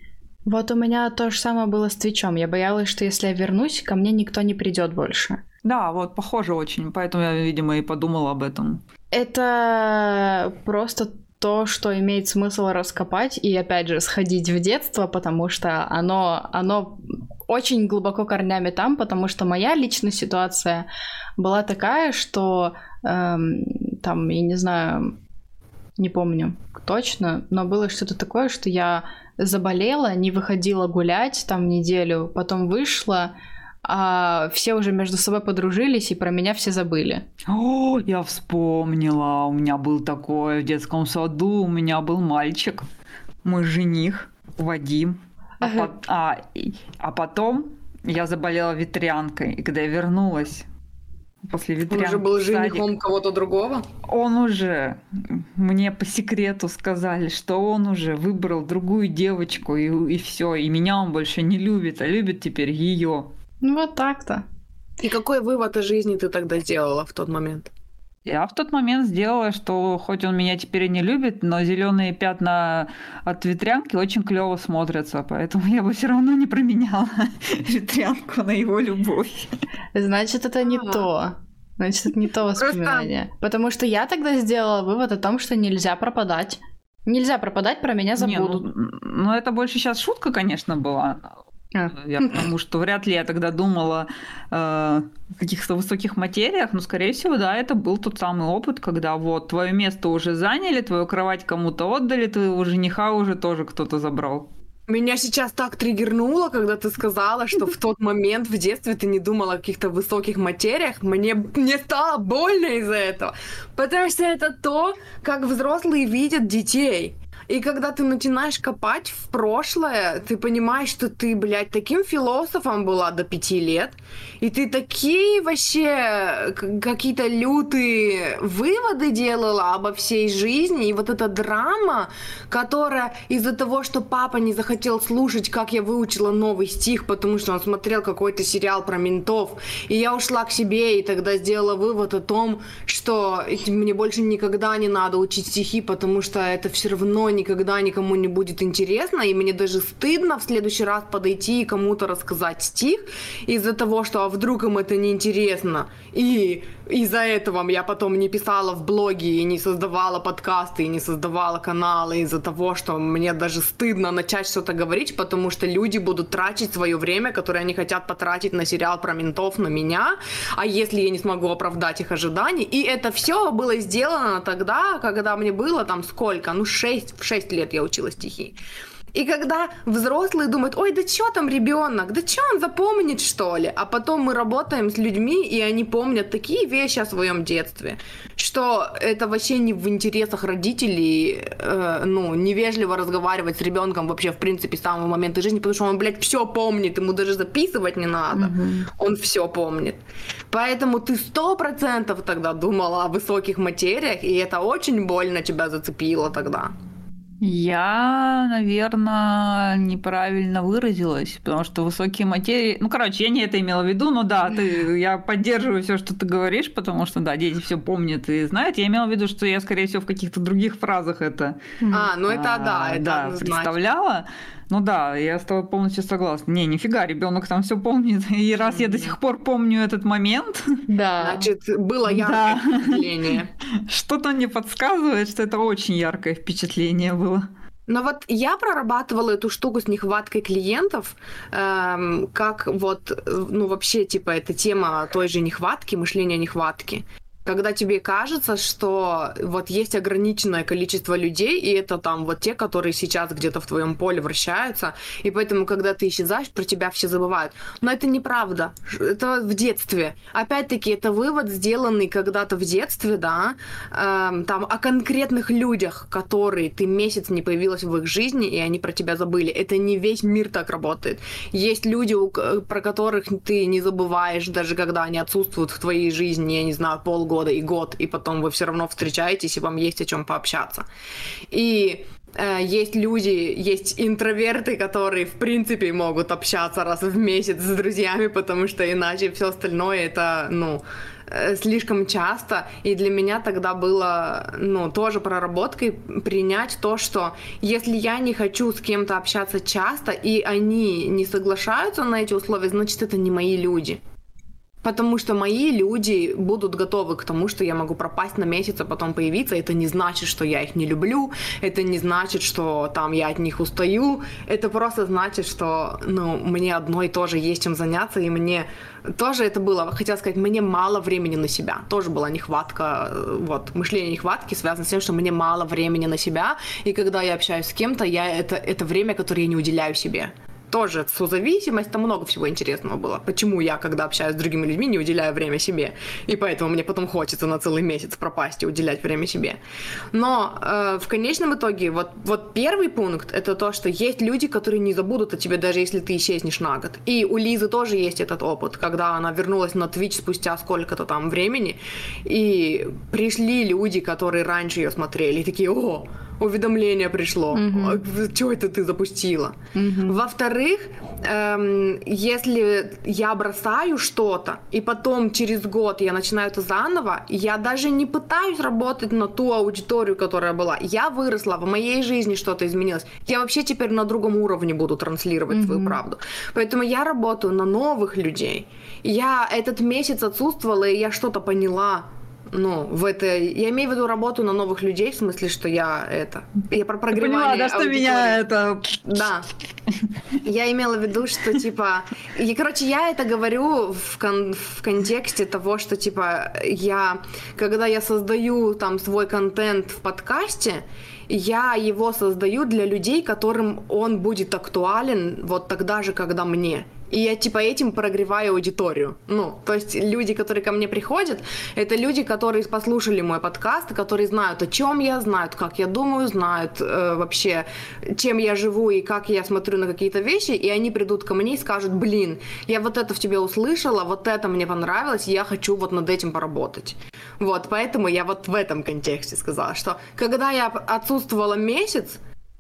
Вот у меня то же самое было с Твичом. Я боялась, что если я вернусь, ко мне никто не придет больше. Да, вот похоже очень. Поэтому я, видимо, и подумала об этом. Это просто то, что имеет смысл раскопать и, опять же, сходить в детство, потому что оно, оно очень глубоко корнями там, потому что моя личная ситуация была такая, что эм, там, я не знаю, не помню точно, но было что-то такое, что я заболела, не выходила гулять там неделю, потом вышла, а все уже между собой подружились, и про меня все забыли. О, я вспомнила, у меня был такое в детском саду, у меня был мальчик, мой жених Вадим, ага. по- а, а потом я заболела ветрянкой, и когда я вернулась после ветрянки. Он уже был женихом кого-то другого? Он уже, мне по секрету сказали, что он уже выбрал другую девочку, и, и все, и меня он больше не любит, а любит теперь ее. Ну вот так-то. И какой вывод о жизни ты тогда сделала в тот момент? Я в тот момент сделала, что хоть он меня теперь и не любит, но зеленые пятна от ветрянки очень клево смотрятся, поэтому я бы все равно не променяла ветрянку на его любовь. Значит, это не то. Значит, это не то воспоминание. Потому что я тогда сделала вывод о том, что нельзя пропадать. Нельзя пропадать, про меня забудут. Не, ну, ну, это больше сейчас шутка, конечно, была. А. Я потому что вряд ли я тогда думала э, о каких-то высоких материях, но, скорее всего, да, это был тот самый опыт, когда вот твое место уже заняли, твою кровать кому-то отдали, твоего жениха уже тоже кто-то забрал. Меня сейчас так триггернуло, когда ты сказала, что в тот момент в детстве ты не думала о каких-то высоких материях. Мне, мне стало больно из-за этого. Потому что это то, как взрослые видят детей. И когда ты начинаешь копать в прошлое, ты понимаешь, что ты, блядь, таким философом была до пяти лет, и ты такие вообще какие-то лютые выводы делала обо всей жизни, и вот эта драма, которая из-за того, что папа не захотел слушать, как я выучила новый стих, потому что он смотрел какой-то сериал про ментов, и я ушла к себе, и тогда сделала вывод о том, что мне больше никогда не надо учить стихи, потому что это все равно не никогда никому не будет интересно, и мне даже стыдно в следующий раз подойти и кому-то рассказать стих из-за того, что а вдруг им это не интересно. И из-за этого я потом не писала в блоге и не создавала подкасты, и не создавала каналы из-за того, что мне даже стыдно начать что-то говорить, потому что люди будут тратить свое время, которое они хотят потратить на сериал про ментов, на меня, а если я не смогу оправдать их ожиданий, и это все было сделано тогда, когда мне было там сколько, ну 6, в 6 лет я учила стихи. И когда взрослые думают, ой, да что там ребенок, да что он запомнит, что ли? А потом мы работаем с людьми, и они помнят такие вещи о своем детстве, что это вообще не в интересах родителей, э, ну, невежливо разговаривать с ребенком вообще, в принципе, с самого момента жизни, потому что он, блядь, все помнит, ему даже записывать не надо, mm-hmm. он все помнит. Поэтому ты сто процентов тогда думала о высоких материях, и это очень больно тебя зацепило тогда. Я, наверное, неправильно выразилась, потому что высокие материи... Ну, короче, я не это имела в виду, но да, ты, я поддерживаю все, что ты говоришь, потому что, да, дети все помнят и знают. Я имела в виду, что я, скорее всего, в каких-то других фразах это... А, ну это да, это да, представляла. Ну да, я с тобой полностью согласна. Не, нифига, ребенок там все помнит. И раз я до сих пор помню этот момент, да. значит, было яркое да. впечатление. Что-то мне подсказывает, что это очень яркое впечатление было. Но вот я прорабатывала эту штуку с нехваткой клиентов, эм, как вот, ну вообще, типа, эта тема той же нехватки, мышления нехватки когда тебе кажется, что вот есть ограниченное количество людей, и это там вот те, которые сейчас где-то в твоем поле вращаются, и поэтому, когда ты исчезаешь, про тебя все забывают. Но это неправда. Это в детстве. Опять-таки, это вывод, сделанный когда-то в детстве, да, э, там, о конкретных людях, которые ты месяц не появилась в их жизни, и они про тебя забыли. Это не весь мир так работает. Есть люди, про которых ты не забываешь, даже когда они отсутствуют в твоей жизни, я не знаю, полгода полгода и год, и потом вы все равно встречаетесь, и вам есть о чем пообщаться. И э, есть люди, есть интроверты, которые в принципе могут общаться раз в месяц с друзьями, потому что иначе все остальное это, ну, э, слишком часто, и для меня тогда было, ну, тоже проработкой принять то, что если я не хочу с кем-то общаться часто, и они не соглашаются на эти условия, значит, это не мои люди. Потому что мои люди будут готовы к тому, что я могу пропасть на месяц, а потом появиться. Это не значит, что я их не люблю. Это не значит, что там я от них устаю. Это просто значит, что ну, мне одной тоже есть чем заняться, и мне тоже это было, хотела сказать, мне мало времени на себя. Тоже была нехватка, э, вот, мышление нехватки связано с тем, что мне мало времени на себя, и когда я общаюсь с кем-то, я это, это время, которое я не уделяю себе тоже созависимость, там много всего интересного было. Почему я, когда общаюсь с другими людьми, не уделяю время себе. И поэтому мне потом хочется на целый месяц пропасть и уделять время себе. Но э, в конечном итоге, вот, вот первый пункт, это то, что есть люди, которые не забудут о тебе, даже если ты исчезнешь на год. И у Лизы тоже есть этот опыт, когда она вернулась на Twitch спустя сколько-то там времени, и пришли люди, которые раньше ее смотрели, и такие, о, уведомление пришло. Mm-hmm. Что это ты запустила? Mm-hmm. Во-вторых, эм, если я бросаю что-то, и потом через год я начинаю это заново, я даже не пытаюсь работать на ту аудиторию, которая была. Я выросла, в моей жизни что-то изменилось. Я вообще теперь на другом уровне буду транслировать mm-hmm. свою правду. Поэтому я работаю на новых людей. Я этот месяц отсутствовала, и я что-то поняла ну, в это... Я имею в виду работу на новых людей, в смысле, что я это... Я про прогревание Поняла, да, что меня это... Да. Я имела в виду, что, типа... И, короче, я это говорю в, кон... в контексте того, что, типа, я... Когда я создаю там свой контент в подкасте, я его создаю для людей, которым он будет актуален вот тогда же, когда мне. И я типа этим прогреваю аудиторию. Ну, то есть люди, которые ко мне приходят, это люди, которые послушали мой подкаст, которые знают, о чем я, знают, как я думаю, знают э, вообще, чем я живу и как я смотрю на какие-то вещи, и они придут ко мне и скажут, блин, я вот это в тебе услышала, вот это мне понравилось, я хочу вот над этим поработать. Вот, поэтому я вот в этом контексте сказала, что когда я отсутствовала месяц,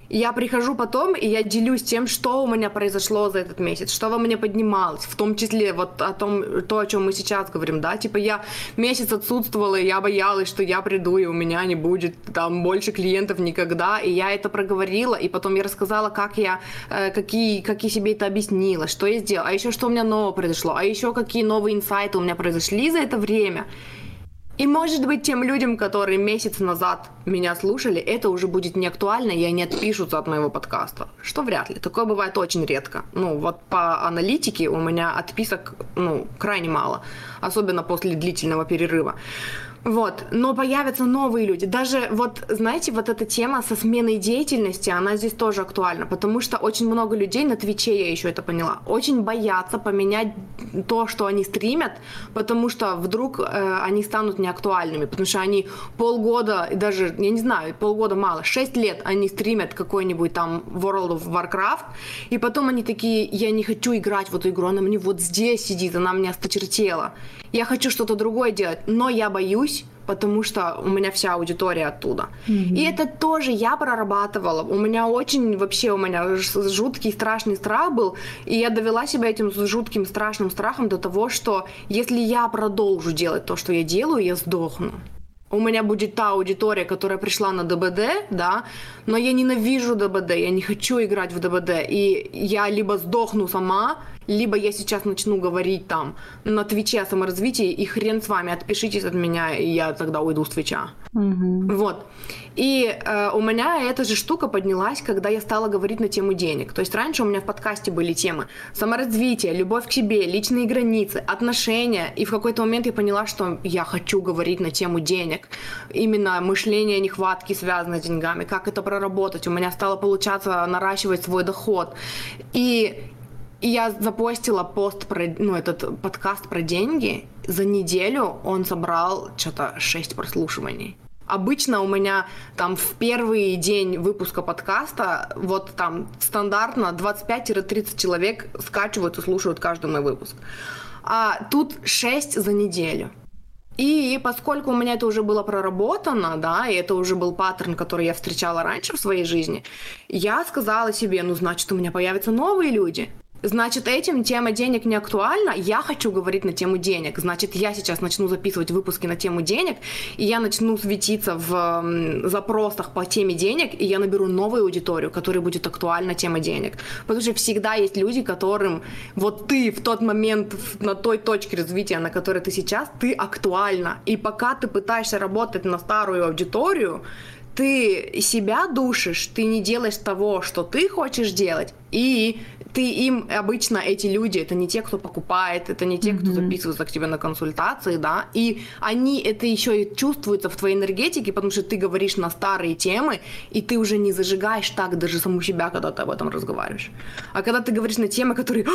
я прихожу потом, и я делюсь тем, что у меня произошло за этот месяц, что во мне поднималось, в том числе вот о том, то, о чем мы сейчас говорим, да, типа я месяц отсутствовала, и я боялась, что я приду, и у меня не будет там больше клиентов никогда, и я это проговорила, и потом я рассказала, как я, э, какие, как я себе это объяснила, что я сделала, а еще что у меня нового произошло, а еще какие новые инсайты у меня произошли за это время, и может быть тем людям, которые месяц назад меня слушали, это уже будет не актуально, и они отпишутся от моего подкаста. Что вряд ли. Такое бывает очень редко. Ну, вот по аналитике у меня отписок, ну, крайне мало. Особенно после длительного перерыва. Вот, но появятся новые люди. Даже вот, знаете, вот эта тема со сменой деятельности, она здесь тоже актуальна, потому что очень много людей на Твиче, я еще это поняла, очень боятся поменять то, что они стримят, потому что вдруг э, они станут неактуальными, потому что они полгода, даже, я не знаю, полгода мало, шесть лет они стримят какой-нибудь там World of Warcraft, и потом они такие, я не хочу играть в эту игру, она мне вот здесь сидит, она мне осточертела я хочу что-то другое делать, но я боюсь, потому что у меня вся аудитория оттуда. Mm-hmm. И это тоже я прорабатывала. У меня очень вообще у меня жуткий страшный страх был, и я довела себя этим жутким страшным страхом до того, что если я продолжу делать то, что я делаю, я сдохну. У меня будет та аудитория, которая пришла на ДБД, да, но я ненавижу ДБД, я не хочу играть в ДБД, и я либо сдохну сама, либо я сейчас начну говорить там на Твиче о саморазвитии, и хрен с вами, отпишитесь от меня, и я тогда уйду с Твича. Угу. Вот. И э, у меня эта же штука поднялась, когда я стала говорить на тему денег. То есть раньше у меня в подкасте были темы саморазвитие, любовь к себе, личные границы, отношения. И в какой-то момент я поняла, что я хочу говорить на тему денег. Именно мышление нехватки связано с деньгами, как это проработать. У меня стало получаться наращивать свой доход. И и я запостила пост про, ну, этот подкаст про деньги. За неделю он собрал что-то 6 прослушиваний. Обычно у меня там в первый день выпуска подкаста вот там стандартно 25-30 человек скачивают и слушают каждый мой выпуск. А тут 6 за неделю. И поскольку у меня это уже было проработано, да, и это уже был паттерн, который я встречала раньше в своей жизни, я сказала себе, ну, значит, у меня появятся новые люди. Значит, этим тема денег не актуальна. Я хочу говорить на тему денег. Значит, я сейчас начну записывать выпуски на тему денег, и я начну светиться в запросах по теме денег, и я наберу новую аудиторию, которая будет актуальна тема денег. Потому что всегда есть люди, которым вот ты в тот момент, на той точке развития, на которой ты сейчас, ты актуальна. И пока ты пытаешься работать на старую аудиторию, ты себя душишь, ты не делаешь того, что ты хочешь делать, и ты им обычно эти люди, это не те, кто покупает, это не те, кто записывается к тебе на консультации, да, и они это еще и чувствуются в твоей энергетике, потому что ты говоришь на старые темы, и ты уже не зажигаешь так даже саму себя, когда ты об этом разговариваешь. А когда ты говоришь на темы, которые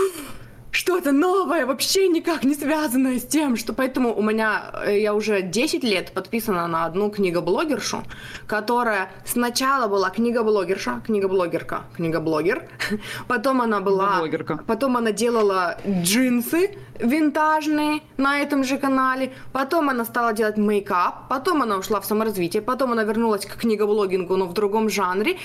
что-то новое, вообще никак не связанное с тем, что поэтому у меня, э, я уже 10 лет подписана на одну книгоблогершу, которая сначала была книгоблогерша, книгоблогерка, книгоблогер, потом она была, потом она делала джинсы винтажные на этом же канале, потом она стала делать мейкап, потом она ушла в саморазвитие, потом она вернулась к книгоблогингу, но в другом жанре,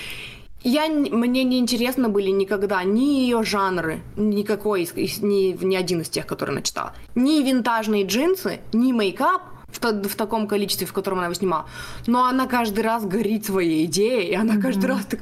я, мне не интересно были никогда ни ее жанры, никакой, ни, ни один из тех, которые она читала. Ни винтажные джинсы, ни мейкап, в, то, в таком количестве, в котором она его снимала. Но она каждый раз горит своей идеей, и она mm-hmm. каждый раз так,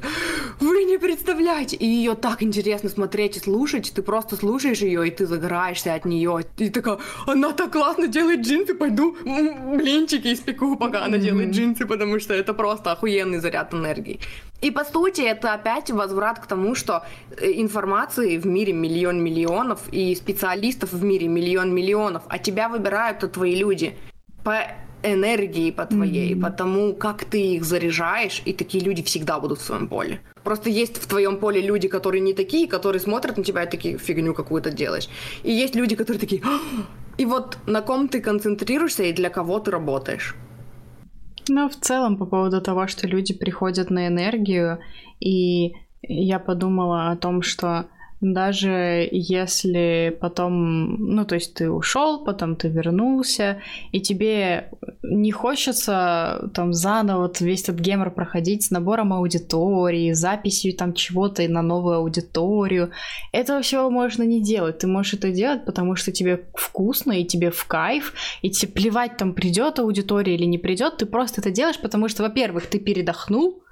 вы не представляете, и ее так интересно смотреть и слушать, ты просто слушаешь ее, и ты загораешься от нее, и такая, она так классно делает джинсы, пойду блинчики испеку, пока она mm-hmm. делает джинсы, потому что это просто охуенный заряд энергии. И по сути это опять возврат к тому, что э, информации в мире миллион миллионов и специалистов в мире миллион миллионов, а тебя выбирают твои люди по энергии по твоей, mm-hmm. по тому, как ты их заряжаешь, и такие люди всегда будут в своем поле. Просто есть в твоем поле люди, которые не такие, которые смотрят на тебя и такие фигню какую-то делаешь. И есть люди, которые такие... «А!» и вот на ком ты концентрируешься и для кого ты работаешь. Ну, в целом, по поводу того, что люди приходят на энергию, и я подумала о том, что даже если потом, ну, то есть ты ушел, потом ты вернулся, и тебе не хочется там заново вот весь этот гемор проходить с набором аудитории, записью там чего-то на новую аудиторию, этого всего можно не делать. Ты можешь это делать, потому что тебе вкусно, и тебе в кайф, и тебе плевать, там придет аудитория или не придет, ты просто это делаешь, потому что, во-первых, ты передохнул,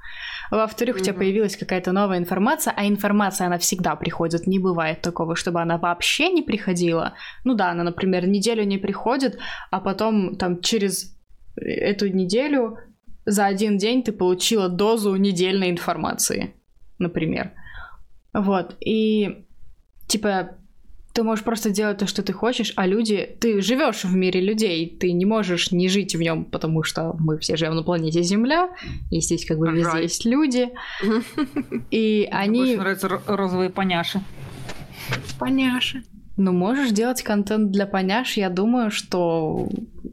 во-вторых, у тебя появилась какая-то новая информация, а информация, она всегда приходит. Не бывает такого, чтобы она вообще не приходила. Ну да, она, например, неделю не приходит, а потом там через эту неделю за один день ты получила дозу недельной информации, например. Вот, и типа ты можешь просто делать то, что ты хочешь, а люди... Ты живешь в мире людей, ты не можешь не жить в нем, потому что мы все живем на планете Земля, и здесь как бы везде есть люди. И они... Мне нравятся розовые поняши. Поняши. Ну, можешь делать контент для поняш, я думаю, что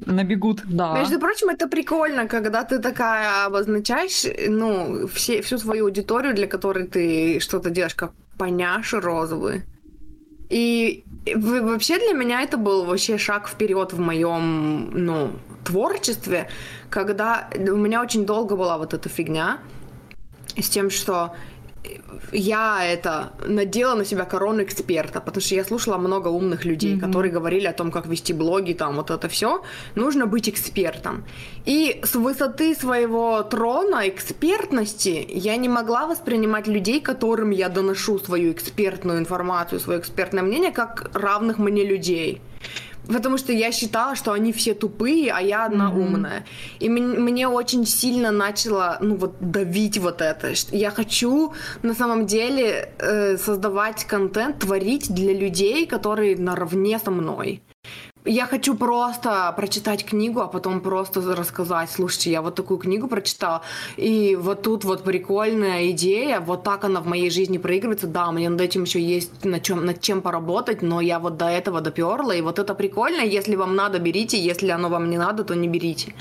набегут. Да. Между прочим, это прикольно, когда ты такая обозначаешь, ну, все, всю свою аудиторию, для которой ты что-то делаешь, как поняши розовые. И вообще для меня это был вообще шаг вперед в моем, ну, творчестве, когда у меня очень долго была вот эта фигня с тем, что я это надела на себя корону эксперта, потому что я слушала много умных людей, mm-hmm. которые говорили о том, как вести блоги, там вот это все. Нужно быть экспертом. И с высоты своего трона экспертности я не могла воспринимать людей, которым я доношу свою экспертную информацию, свое экспертное мнение, как равных мне людей. Потому что я считала, что они все тупые, а я одна mm-hmm. умная. И мне очень сильно начало, ну вот, давить вот это. Я хочу на самом деле э, создавать контент, творить для людей, которые наравне со мной я хочу просто прочитать книгу, а потом просто рассказать, слушайте, я вот такую книгу прочитала, и вот тут вот прикольная идея, вот так она в моей жизни проигрывается, да, мне над этим еще есть над чем, над чем поработать, но я вот до этого доперла, и вот это прикольно, если вам надо, берите, если оно вам не надо, то не берите.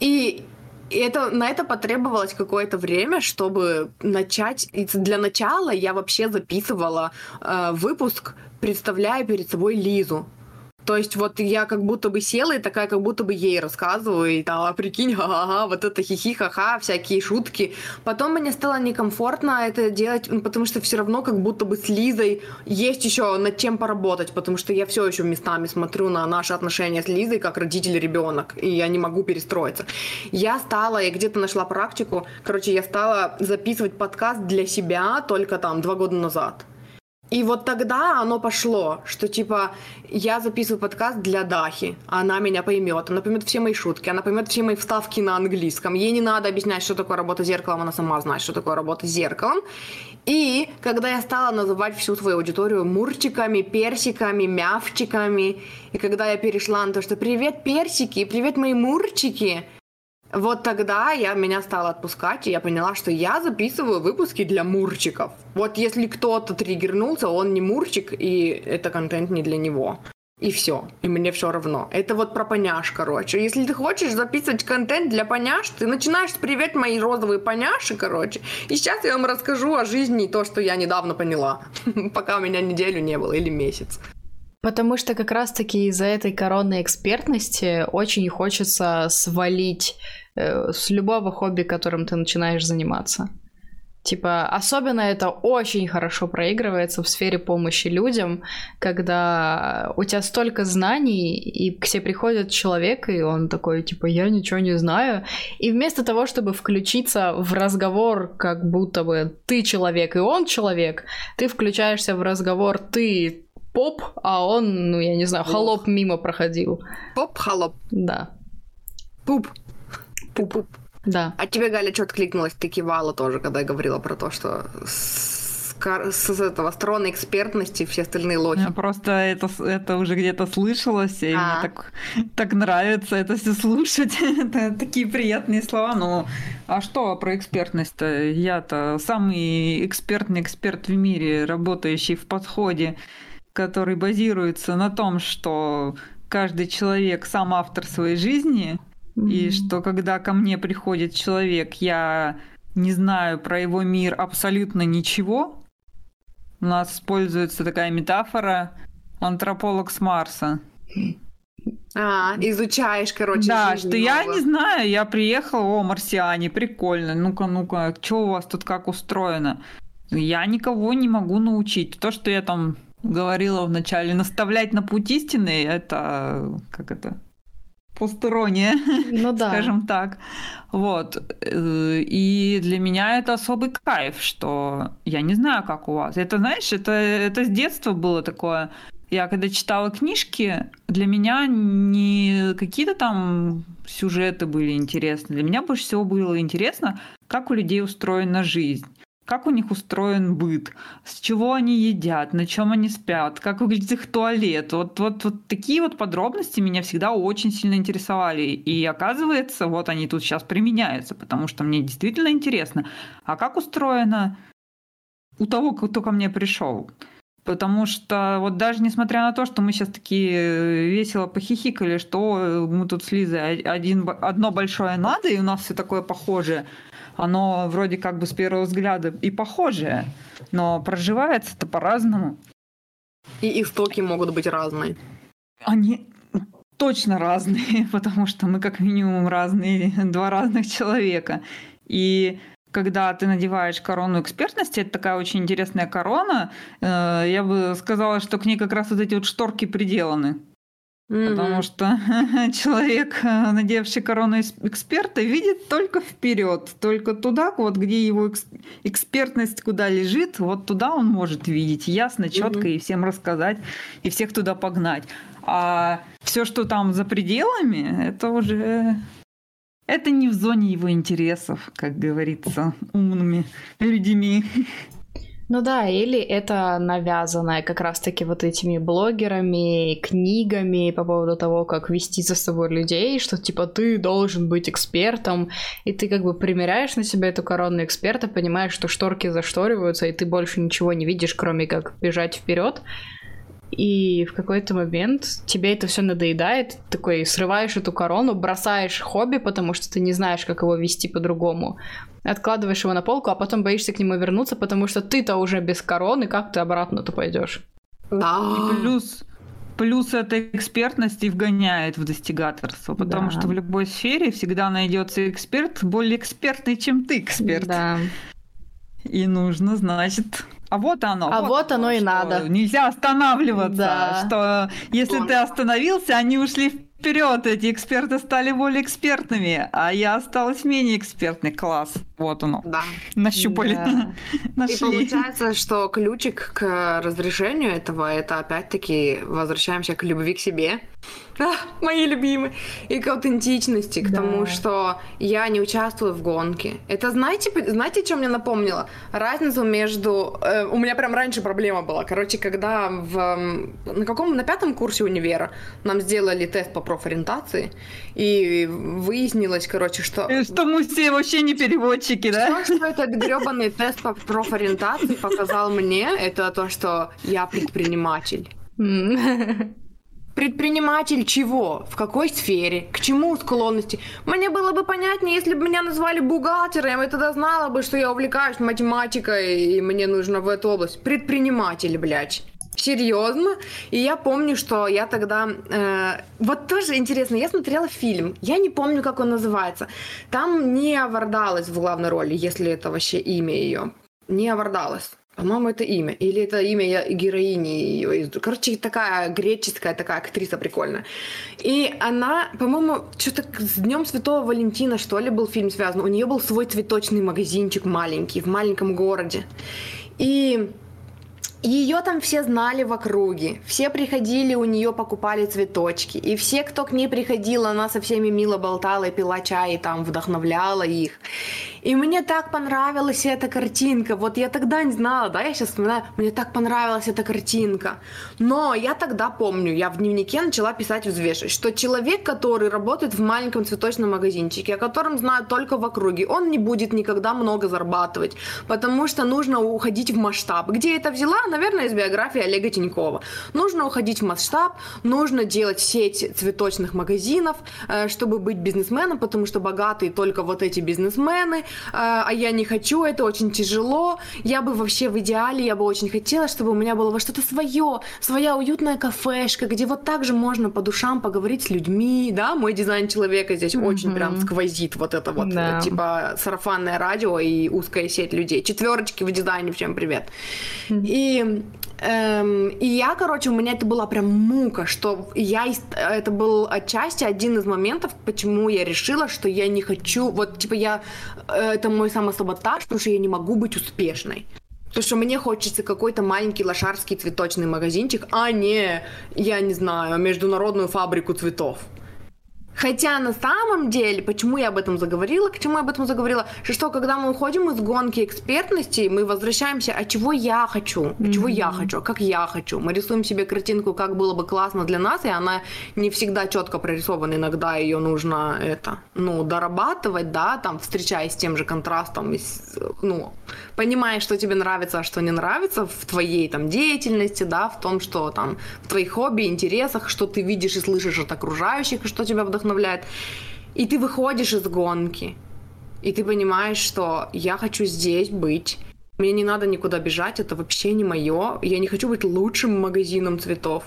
И и это, на это потребовалось какое-то время, чтобы начать. И для начала я вообще записывала э, выпуск, представляя перед собой Лизу То есть вот я как будто бы села и такая, как будто бы ей рассказываю, и там, а прикинь, ага, вот это хихи, ха-ха, всякие шутки. Потом мне стало некомфортно это делать, потому что все равно как будто бы с Лизой есть еще над чем поработать, потому что я все еще местами смотрю на наши отношения с Лизой как родитель-ребенок, и я не могу перестроиться. Я стала, я где-то нашла практику, короче, я стала записывать подкаст для себя только там два года назад. И вот тогда оно пошло, что типа я записываю подкаст для Дахи, она меня поймет, она поймет все мои шутки, она поймет все мои вставки на английском. Ей не надо объяснять, что такое работа с зеркалом, она сама знает, что такое работа с зеркалом. И когда я стала называть всю свою аудиторию мурчиками, персиками, мявчиками, и когда я перешла на то, что «Привет, персики! Привет, мои мурчики!» Вот тогда я меня стала отпускать, и я поняла, что я записываю выпуски для мурчиков. Вот если кто-то триггернулся, он не мурчик, и это контент не для него. И все. И мне все равно. Это вот про поняш, короче. Если ты хочешь записывать контент для поняш, ты начинаешь с «Привет, мои розовые поняши», короче. И сейчас я вам расскажу о жизни то, что я недавно поняла. Пока у меня неделю не было или месяц. Потому что как раз-таки из-за этой коронной экспертности очень хочется свалить э, с любого хобби, которым ты начинаешь заниматься. Типа, особенно это очень хорошо проигрывается в сфере помощи людям, когда у тебя столько знаний, и к тебе приходит человек, и он такой, типа, я ничего не знаю. И вместо того, чтобы включиться в разговор, как будто бы ты человек, и он человек, ты включаешься в разговор, ты поп, а он, ну, я не знаю, холоп мимо проходил. Поп-холоп. Да. Пуп. Пуп-пуп. Да. А тебе, Галя, что-то кликнулось, ты кивала тоже, когда я говорила про то, что с, с этого трона экспертности все остальные лохи. Я просто это, это уже где-то слышалось, и а. мне так, так нравится это все слушать. это такие приятные слова. Ну, а что про экспертность-то? Я-то самый экспертный эксперт в мире, работающий в подходе который базируется на том, что каждый человек сам автор своей жизни, mm-hmm. и что когда ко мне приходит человек, я не знаю про его мир абсолютно ничего. У нас используется такая метафора антрополог с Марса. А, изучаешь, короче. Да, что я не знаю, я приехал, о, марсиане, прикольно, ну-ка, ну-ка, что у вас тут как устроено? Я никого не могу научить. То, что я там говорила вначале, наставлять на путь истины, это как это посторонняя, ну, да. скажем так. Вот. И для меня это особый кайф, что я не знаю, как у вас. Это, знаешь, это, это с детства было такое. Я когда читала книжки, для меня не какие-то там сюжеты были интересны. Для меня больше всего было интересно, как у людей устроена жизнь как у них устроен быт, с чего они едят, на чем они спят, как выглядит их туалет. Вот, вот, вот такие вот подробности меня всегда очень сильно интересовали. И оказывается, вот они тут сейчас применяются, потому что мне действительно интересно, а как устроено у того, кто ко мне пришел. Потому что вот даже несмотря на то, что мы сейчас такие весело похихикали, что мы тут с Лизой один, одно большое надо, и у нас все такое похожее, оно вроде как бы с первого взгляда и похожее, но проживается-то по-разному. И истоки могут быть разные. Они точно разные, потому что мы как минимум разные, два разных человека. И когда ты надеваешь корону экспертности, это такая очень интересная корона, э, я бы сказала, что к ней как раз вот эти вот шторки приделаны. Mm-hmm. Потому что человек, э, надевший корону эксперта, видит только вперед, только туда, вот где его экспертность куда лежит, вот туда он может видеть ясно, четко mm-hmm. и всем рассказать, и всех туда погнать. А все, что там за пределами, это уже это не в зоне его интересов, как говорится, умными людьми. Ну да, или это навязанное как раз-таки вот этими блогерами, книгами по поводу того, как вести за собой людей, что типа ты должен быть экспертом, и ты как бы примеряешь на себя эту корону эксперта, понимаешь, что шторки зашториваются, и ты больше ничего не видишь, кроме как бежать вперед. И в какой-то момент тебе это все надоедает, ты такой срываешь эту корону, бросаешь хобби, потому что ты не знаешь, как его вести по-другому, откладываешь его на полку, а потом боишься к нему вернуться, потому что ты-то уже без короны, как ты обратно-то пойдешь? Да. И плюс Плюс эта экспертность и вгоняет в достигаторство, потому да. что в любой сфере всегда найдется эксперт более экспертный, чем ты эксперт. Да. И нужно, значит, а вот оно. А вот, вот оно и надо. Нельзя останавливаться. Да. Что если ты остановился, они ушли вперед, эти эксперты стали более экспертными, а я осталась менее экспертной. Класс. Вот оно. Да. Нащупали. Да. Нашли. И получается, что ключик к разрешению этого, это опять-таки возвращаемся к любви к себе. А, мои любимые. И к аутентичности, к да. тому, что я не участвую в гонке. Это знаете, знаете, что мне напомнило? Разницу между... Э, у меня прям раньше проблема была. Короче, когда в... На каком? На пятом курсе универа нам сделали тест по профориентации, и выяснилось, короче, что... И что мы все вообще не переводчики, да? Что, что этот гребаный тест по профориентации показал мне, это то, что я предприниматель. Предприниматель чего? В какой сфере? К чему склонности? Мне было бы понятнее, если бы меня назвали бухгалтером, я тогда знала бы, что я увлекаюсь математикой, и мне нужно в эту область. Предприниматель, блядь. Серьезно? И я помню, что я тогда... Э, вот тоже интересно, я смотрела фильм, я не помню, как он называется. Там не Вардалась в главной роли, если это вообще имя ее. Не Вардалась. По-моему, это имя. Или это имя героини ее. Короче, такая греческая такая актриса прикольная. И она, по-моему, что-то с Днем Святого Валентина, что ли, был фильм связан. У нее был свой цветочный магазинчик маленький в маленьком городе. И ее там все знали в округе, все приходили у нее покупали цветочки, и все, кто к ней приходил, она со всеми мило болтала и пила чай, и там вдохновляла их. И мне так понравилась эта картинка. Вот я тогда не знала, да, я сейчас вспоминаю, мне так понравилась эта картинка. Но я тогда помню, я в дневнике начала писать взвешивать, что человек, который работает в маленьком цветочном магазинчике, о котором знают только в округе, он не будет никогда много зарабатывать, потому что нужно уходить в масштаб. Где я это взяла? Наверное, из биографии Олега Тинькова. Нужно уходить в масштаб, нужно делать сеть цветочных магазинов, э, чтобы быть бизнесменом, потому что богатые только вот эти бизнесмены, а, а я не хочу, это очень тяжело. Я бы вообще в идеале, я бы очень хотела, чтобы у меня было во что-то свое, своя уютная кафешка, где вот так же можно по душам поговорить с людьми, да, мой дизайн человека здесь mm-hmm. очень прям сквозит вот это вот, да. типа сарафанное радио и узкая сеть людей. Четверочки в дизайне, всем привет. Mm-hmm. И Эм, и я, короче, у меня это была прям мука, что я... Это был отчасти один из моментов, почему я решила, что я не хочу... Вот, типа, я... Э, это мой самосаботаж, потому что я не могу быть успешной. Потому что мне хочется какой-то маленький лошарский цветочный магазинчик, а не, я не знаю, международную фабрику цветов. Хотя на самом деле, почему я об этом заговорила, к чему я об этом заговорила, что, когда мы уходим из гонки экспертности, мы возвращаемся, а чего я хочу, mm-hmm. чего я хочу, как я хочу. Мы рисуем себе картинку, как было бы классно для нас, и она не всегда четко прорисована, иногда ее нужно это, ну, дорабатывать, да, там, встречаясь с тем же контрастом, ну, понимая, что тебе нравится, а что не нравится в твоей там деятельности, да, в том, что там в твоих хобби, интересах, что ты видишь и слышишь от окружающих, и что тебя вдохновляет. И ты выходишь из гонки, и ты понимаешь, что я хочу здесь быть, мне не надо никуда бежать, это вообще не мое. Я не хочу быть лучшим магазином цветов.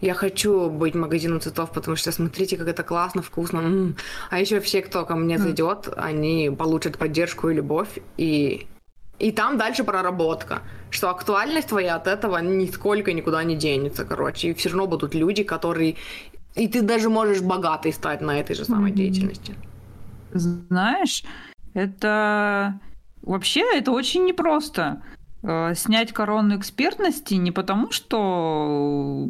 Я хочу быть магазином цветов, потому что смотрите, как это классно, вкусно. М-м. А еще все, кто ко мне зайдет, они получат поддержку и любовь, и и там дальше проработка, что актуальность твоя от этого нисколько никуда не денется, короче. И все равно будут люди, которые... И ты даже можешь богатый стать на этой же самой mm-hmm. деятельности. Знаешь, это... Вообще, это очень непросто. Э, снять корону экспертности не потому, что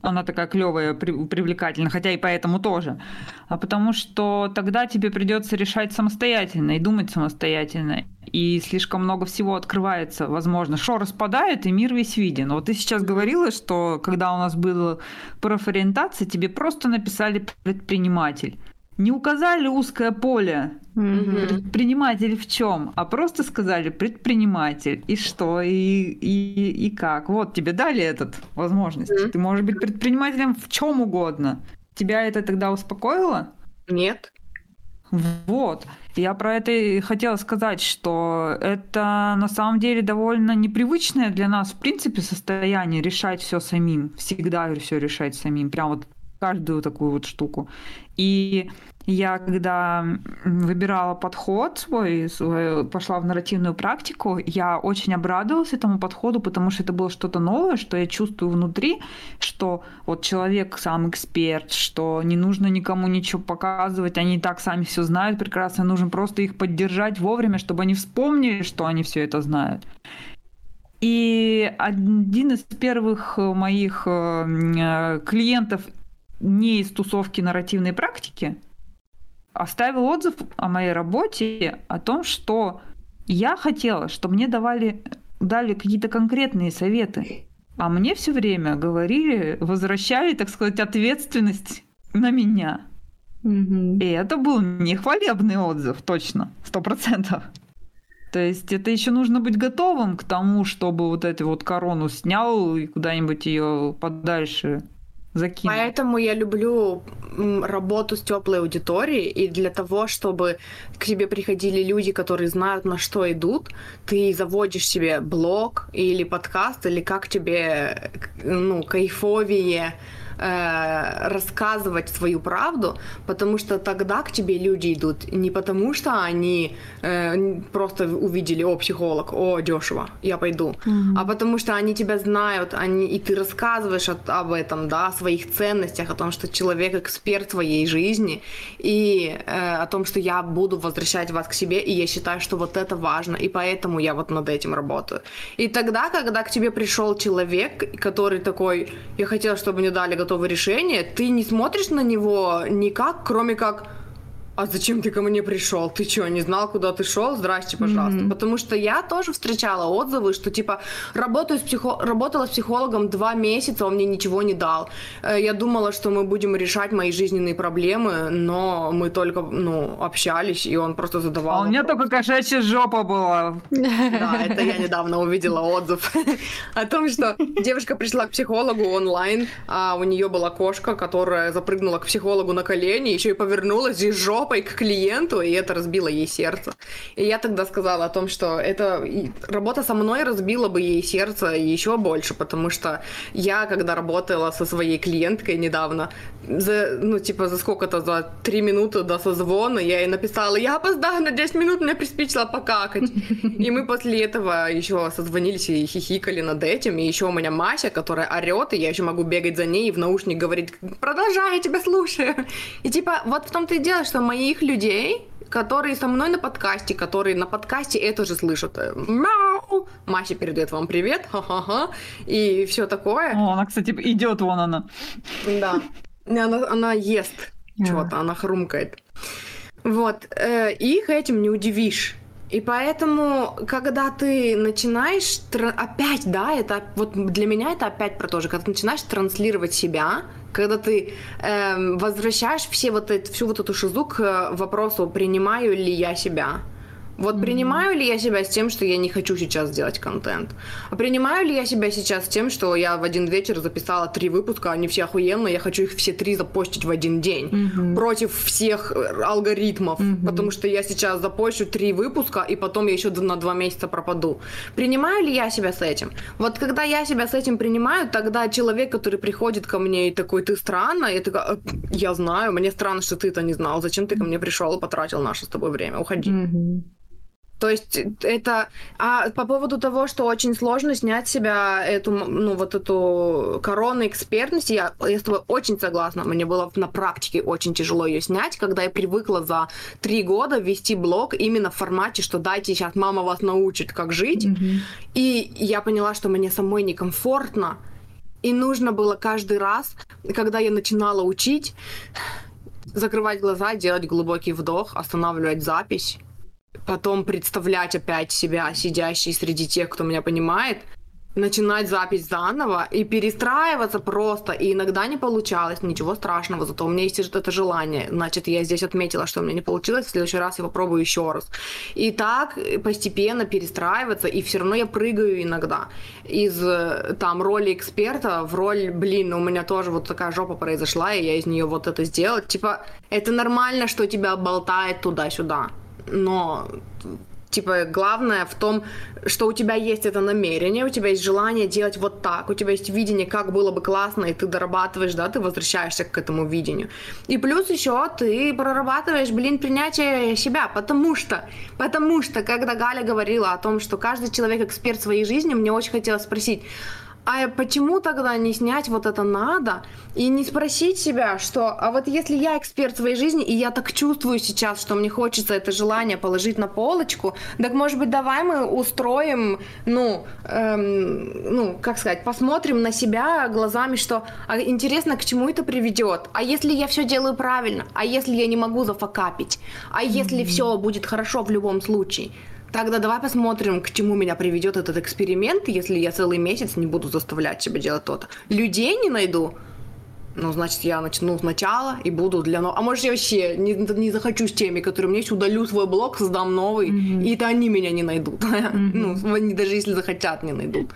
она такая клевая, привлекательная, хотя и поэтому тоже, а потому что тогда тебе придется решать самостоятельно и думать самостоятельно. И слишком много всего открывается, возможно. Шо распадает, и мир весь виден. Вот ты сейчас говорила, что когда у нас была профориентация, тебе просто написали предприниматель не указали узкое поле mm-hmm. предприниматель в чем, а просто сказали предприниматель и что и и и как. Вот тебе дали этот возможность. Mm-hmm. Ты можешь быть предпринимателем в чем угодно. Тебя это тогда успокоило? Нет. Вот. Я про это и хотела сказать, что это на самом деле довольно непривычное для нас, в принципе, состояние решать все самим. Всегда все решать самим. Прям вот каждую такую вот штуку. И я когда выбирала подход свой, пошла в нарративную практику, я очень обрадовалась этому подходу, потому что это было что-то новое, что я чувствую внутри, что вот человек сам эксперт, что не нужно никому ничего показывать, они и так сами все знают прекрасно, нужно просто их поддержать вовремя, чтобы они вспомнили, что они все это знают. И один из первых моих э, клиентов не из тусовки нарративной практики, оставил отзыв о моей работе, о том, что я хотела, чтобы мне давали, дали какие-то конкретные советы. А мне все время говорили, возвращали, так сказать, ответственность на меня. Mm-hmm. И это был нехвалебный отзыв, точно, сто процентов. То есть это еще нужно быть готовым к тому, чтобы вот эту вот корону снял и куда-нибудь ее подальше закинуть. Поэтому я люблю работу с теплой аудиторией, и для того, чтобы к тебе приходили люди, которые знают, на что идут, ты заводишь себе блог или подкаст, или как тебе ну, кайфовее э, рассказывать свою правду, потому что тогда к тебе люди идут не потому, что они э, просто увидели, о, психолог, о, дешево, я пойду, mm-hmm. а потому что они тебя знают, они, и ты рассказываешь от, об этом, да, о своих ценностях, о том, что человек эксперт твоей жизни, и э, о том, что я буду возвращать вас к себе, и я считаю, что вот это важно, и поэтому я вот над этим работаю. И тогда, когда к тебе пришел человек, который такой, я хотел, чтобы мне дали готовое решение, ты не смотришь на него никак, кроме как а зачем ты ко мне пришел? Ты что, не знал, куда ты шел? Здрасте, пожалуйста. Mm-hmm. Потому что я тоже встречала отзывы, что типа работаю с психо... работала с психологом два месяца, он мне ничего не дал. Э, я думала, что мы будем решать мои жизненные проблемы, но мы только, ну, общались, и он просто задавал. А у меня только кошачья жопа была. Да, это я недавно увидела отзыв о том, что девушка пришла к психологу онлайн, а у нее была кошка, которая запрыгнула к психологу на колени, еще и повернулась и жопа жопой к клиенту, и это разбило ей сердце. И я тогда сказала о том, что это работа со мной разбила бы ей сердце еще больше, потому что я, когда работала со своей клиенткой недавно, за, ну, типа, за сколько-то, за три минуты до созвона я ей написала, я опоздаю на 10 минут, мне приспичило покакать. И мы после этого еще созвонились и хихикали над этим, и еще у меня Мася, которая орет, и я еще могу бегать за ней и в наушник говорить, продолжай, я тебя слушаю. И типа, вот в том-то и дело, что мои моих людей, которые со мной на подкасте, которые на подкасте это же слышат. Мяу! Мася передает вам привет, ха-ха-ха, и все такое. О, она, кстати, идет вон она. Да. Она, она ест что-то, она хрумкает. Вот. Э, их этим не удивишь. И поэтому, когда ты начинаешь опять, да, это вот для меня это опять про то же, когда ты начинаешь транслировать себя, когда ты э, возвращаешь все вот это, всю вот эту шизу к э, вопросу, принимаю ли я себя. Вот принимаю ли я себя с тем, что я не хочу сейчас делать контент? А принимаю ли я себя сейчас с тем, что я в один вечер записала три выпуска, они все охуенные, я хочу их все три запостить в один день mm-hmm. против всех э, алгоритмов, mm-hmm. потому что я сейчас запощу три выпуска, и потом я еще на два месяца пропаду. Принимаю ли я себя с этим? Вот когда я себя с этим принимаю, тогда человек, который приходит ко мне и такой, ты странно, я такая, «Э, я знаю, мне странно, что ты это не знал, зачем ты ко мне пришел и потратил наше с тобой время, уходи. Mm-hmm. То есть это... А по поводу того, что очень сложно снять с себя эту, ну, вот эту корону экспертности, я, я с тобой очень согласна. Мне было на практике очень тяжело ее снять, когда я привыкла за три года вести блог именно в формате, что дайте сейчас мама вас научит, как жить. Mm-hmm. И я поняла, что мне самой некомфортно. И нужно было каждый раз, когда я начинала учить, закрывать глаза, делать глубокий вдох, останавливать запись потом представлять опять себя сидящей среди тех, кто меня понимает, начинать запись заново и перестраиваться просто. И иногда не получалось, ничего страшного, зато у меня есть это желание. Значит, я здесь отметила, что у меня не получилось, в следующий раз я попробую еще раз. И так постепенно перестраиваться, и все равно я прыгаю иногда из там роли эксперта в роль, блин, у меня тоже вот такая жопа произошла, и я из нее вот это сделала. Типа, это нормально, что тебя болтает туда-сюда но Типа, главное в том, что у тебя есть это намерение, у тебя есть желание делать вот так, у тебя есть видение, как было бы классно, и ты дорабатываешь, да, ты возвращаешься к этому видению. И плюс еще ты прорабатываешь, блин, принятие себя, потому что, потому что, когда Галя говорила о том, что каждый человек эксперт своей жизни, мне очень хотелось спросить, а почему тогда не снять вот это надо и не спросить себя, что, а вот если я эксперт своей жизни, и я так чувствую сейчас, что мне хочется это желание положить на полочку, так может быть давай мы устроим, ну, эм, ну, как сказать, посмотрим на себя глазами, что а интересно, к чему это приведет, а если я все делаю правильно, а если я не могу зафакапить, а если mm-hmm. все будет хорошо в любом случае, Тогда давай посмотрим, к чему меня приведет этот эксперимент, если я целый месяц не буду заставлять себя делать то-то. Людей не найду, ну, значит, я начну сначала и буду для нового. А может, я вообще не, не захочу с теми, которые меня есть, удалю свой блог, создам новый, mm-hmm. и это они меня не найдут. Mm-hmm. ну, они даже если захотят, не найдут.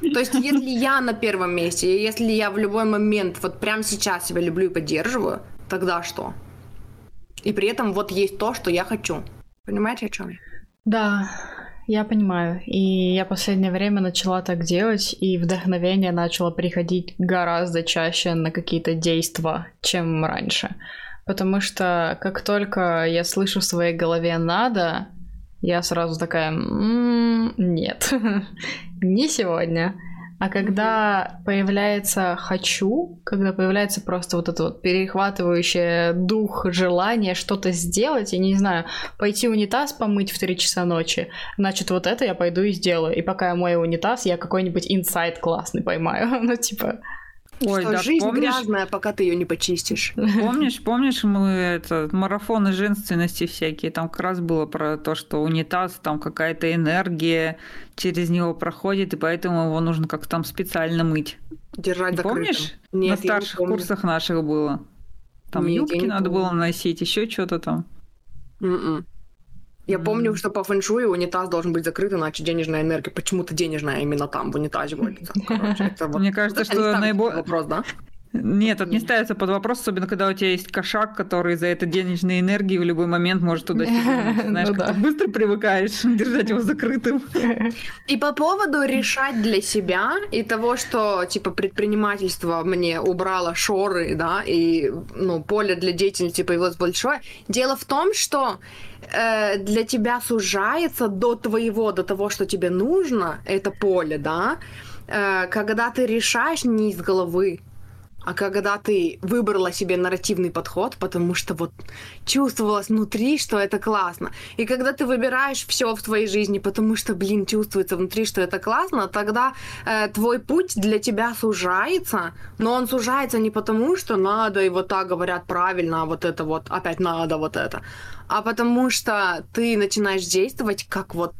То есть, если я на первом месте, если я в любой момент, вот прямо сейчас себя люблю и поддерживаю, тогда что? И при этом вот есть то, что я хочу. Понимаете, о чем я? Да, я понимаю. И я последнее время начала так делать, и вдохновение начало приходить гораздо чаще на какие-то действия, чем раньше. Потому что как только я слышу в своей голове «надо», я сразу такая «М-м, «нет, не сегодня». А когда появляется «хочу», когда появляется просто вот это вот перехватывающее дух, желание что-то сделать, я не знаю, пойти унитаз помыть в 3 часа ночи, значит, вот это я пойду и сделаю. И пока я мою унитаз, я какой-нибудь инсайт классный поймаю. ну, типа... Ой, что да, жизнь помнишь, грязная, пока ты ее не почистишь. Помнишь, помнишь, мы это марафоны женственности всякие, там как раз было про то, что унитаз, там какая-то энергия через него проходит, и поэтому его нужно как-то там специально мыть. Держать не Помнишь? Нет, На старших курсах наших было. Там Нет, юбки надо помню. было носить, еще что-то там. Mm-mm. Я помню, что по фэншую унитаз должен быть закрыт, иначе денежная энергия. Почему-то денежная именно там, в унитазе водится. Мне кажется, что наиболее... Вопрос, да? Нет, это не ставится под вопрос, особенно когда у тебя есть кошак, который за это денежной энергии в любой момент может туда сидеть. Знаешь, ну, да. быстро привыкаешь держать его закрытым. И по поводу решать для себя и того, что типа предпринимательство мне убрало шоры, да, и ну, поле для деятельности появилось большое. Дело в том, что э, для тебя сужается до твоего, до того, что тебе нужно, это поле, да, э, когда ты решаешь не из головы, а когда ты выбрала себе нарративный подход, потому что вот чувствовалось внутри, что это классно. И когда ты выбираешь все в твоей жизни, потому что, блин, чувствуется внутри, что это классно, тогда э, твой путь для тебя сужается, но он сужается не потому, что надо, и вот так говорят правильно, а вот это вот, опять надо вот это, а потому что ты начинаешь действовать как вот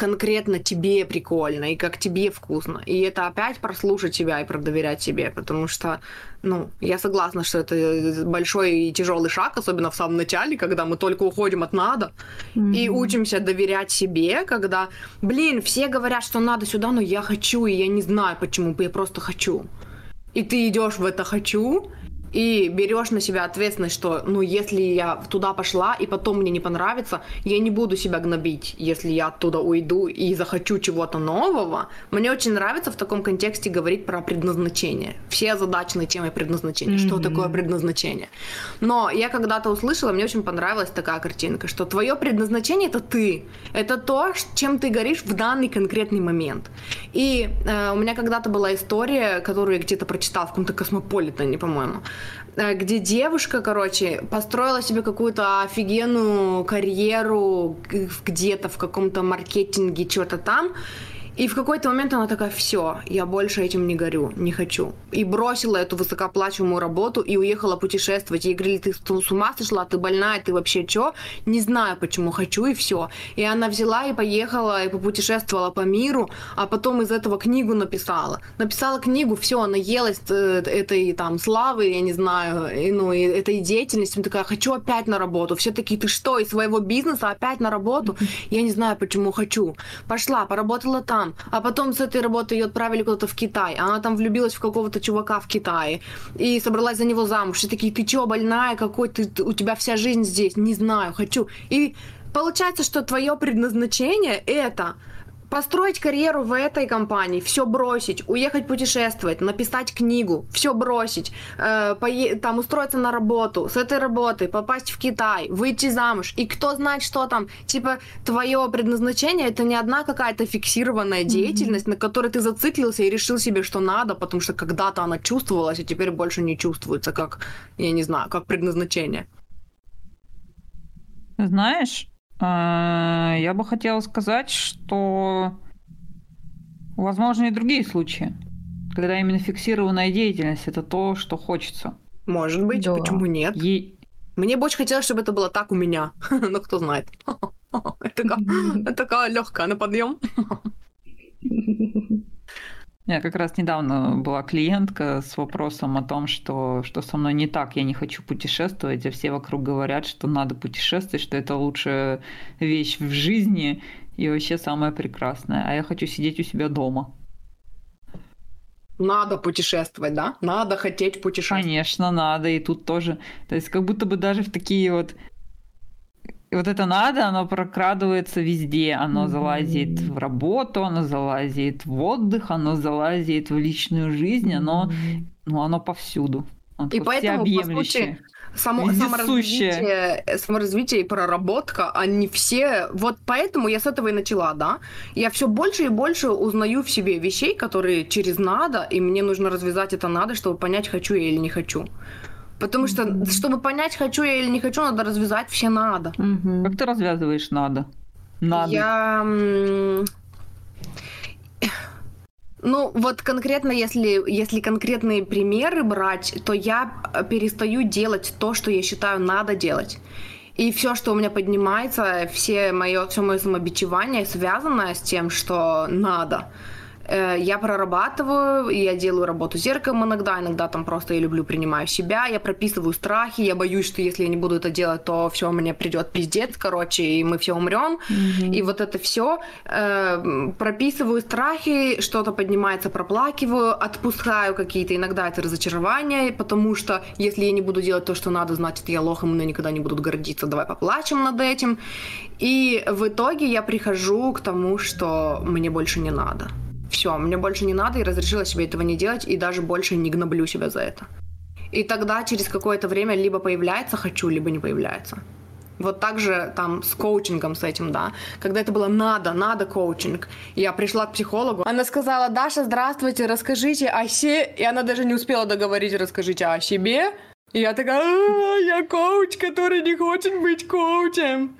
конкретно тебе прикольно и как тебе вкусно. И это опять прослушать себя и продоверять себе, потому что, ну, я согласна, что это большой и тяжелый шаг, особенно в самом начале, когда мы только уходим от надо mm-hmm. и учимся доверять себе, когда, блин, все говорят, что надо сюда, но я хочу, и я не знаю почему, я просто хочу. И ты идешь в это хочу, и берешь на себя ответственность, что, ну, если я туда пошла, и потом мне не понравится, я не буду себя гнобить, если я оттуда уйду и захочу чего-то нового. Мне очень нравится в таком контексте говорить про предназначение. Все задачные темы предназначения. Mm-hmm. Что такое предназначение? Но я когда-то услышала, мне очень понравилась такая картинка, что твое предназначение это ты. Это то, чем ты горишь в данный конкретный момент. И э, у меня когда-то была история, которую я где-то прочитала в каком-то космополитене, по-моему где девушка, короче, построила себе какую-то офигенную карьеру где-то в каком-то маркетинге, что-то там, И в какой-то момент она такая, все, я больше этим не горю, не хочу. И бросила эту высокооплачиваемую работу и уехала путешествовать. Ей говорили, ты с ума сошла, ты больная, ты вообще что? Не знаю, почему хочу, и все. И она взяла и поехала, и попутешествовала по миру, а потом из этого книгу написала. Написала книгу, все, она елась э, этой там славы, я не знаю, и, ну, и этой деятельности. Она такая, хочу опять на работу. Все такие, ты что, из своего бизнеса опять на работу? Я не знаю, почему хочу. Пошла, поработала там, а потом с этой работы ее отправили куда-то в Китай. Она там влюбилась в какого-то чувака в Китае и собралась за него замуж. И такие, ты чё, больная, какой ты, у тебя вся жизнь здесь? Не знаю, хочу. И получается, что твое предназначение это построить карьеру в этой компании, все бросить, уехать путешествовать, написать книгу, все бросить, э, пое- там устроиться на работу, с этой работы попасть в Китай, выйти замуж. И кто знает, что там, типа, твое предназначение это не одна какая-то фиксированная деятельность, mm-hmm. на которой ты зациклился и решил себе, что надо, потому что когда-то она чувствовалась, а теперь больше не чувствуется, как, я не знаю, как предназначение. Знаешь, я бы хотела сказать, что возможно и другие случаи, когда именно фиксированная деятельность это то, что хочется. Может быть, да. почему нет? Е... Мне бы очень хотелось, чтобы это было так у меня. Но кто знает. Это такая легкая на подъем. Я как раз недавно была клиентка с вопросом о том, что, что со мной не так, я не хочу путешествовать, а все вокруг говорят, что надо путешествовать, что это лучшая вещь в жизни и вообще самое прекрасное, а я хочу сидеть у себя дома. Надо путешествовать, да? Надо хотеть путешествовать. Конечно, надо, и тут тоже. То есть как будто бы даже в такие вот и вот это надо, оно прокрадывается везде. Оно залазит в работу, оно залазит в отдых, оно залазит в личную жизнь, оно, ну, оно повсюду. Оно и поэтому, по сути, само, саморазвитие, саморазвитие и проработка, они все... Вот поэтому я с этого и начала, да? Я все больше и больше узнаю в себе вещей, которые через надо, и мне нужно развязать это надо, чтобы понять, хочу я или не хочу. Потому что, чтобы понять, хочу я или не хочу, надо развязать все надо. Угу. Как ты развязываешь надо? Надо. Я... Ну, вот конкретно, если, если конкретные примеры брать, то я перестаю делать то, что я считаю надо делать. И все, что у меня поднимается, все мое, все мое самобичевание связано с тем, что надо. Э, я прорабатываю, я делаю работу зеркалом иногда, иногда там просто я люблю, принимаю себя, я прописываю страхи, я боюсь, что если я не буду это делать, то все, мне придет пиздец, короче, и мы все умрем. Mm-hmm. И вот это все. Э, прописываю страхи, что-то поднимается, проплакиваю, отпускаю какие-то иногда это разочарования, потому что если я не буду делать то, что надо, значит, я лох, и мной никогда не будут гордиться, давай поплачем над этим. И в итоге я прихожу к тому, что мне больше не надо все, мне больше не надо, и разрешила себе этого не делать, и даже больше не гноблю себя за это. И тогда через какое-то время либо появляется «хочу», либо не появляется. Вот так же там с коучингом с этим, да. Когда это было надо, надо коучинг. Я пришла к психологу. Она сказала, Даша, здравствуйте, расскажите о себе. И она даже не успела договорить, расскажите о себе. И я такая, а, я коуч, который не хочет быть коучем.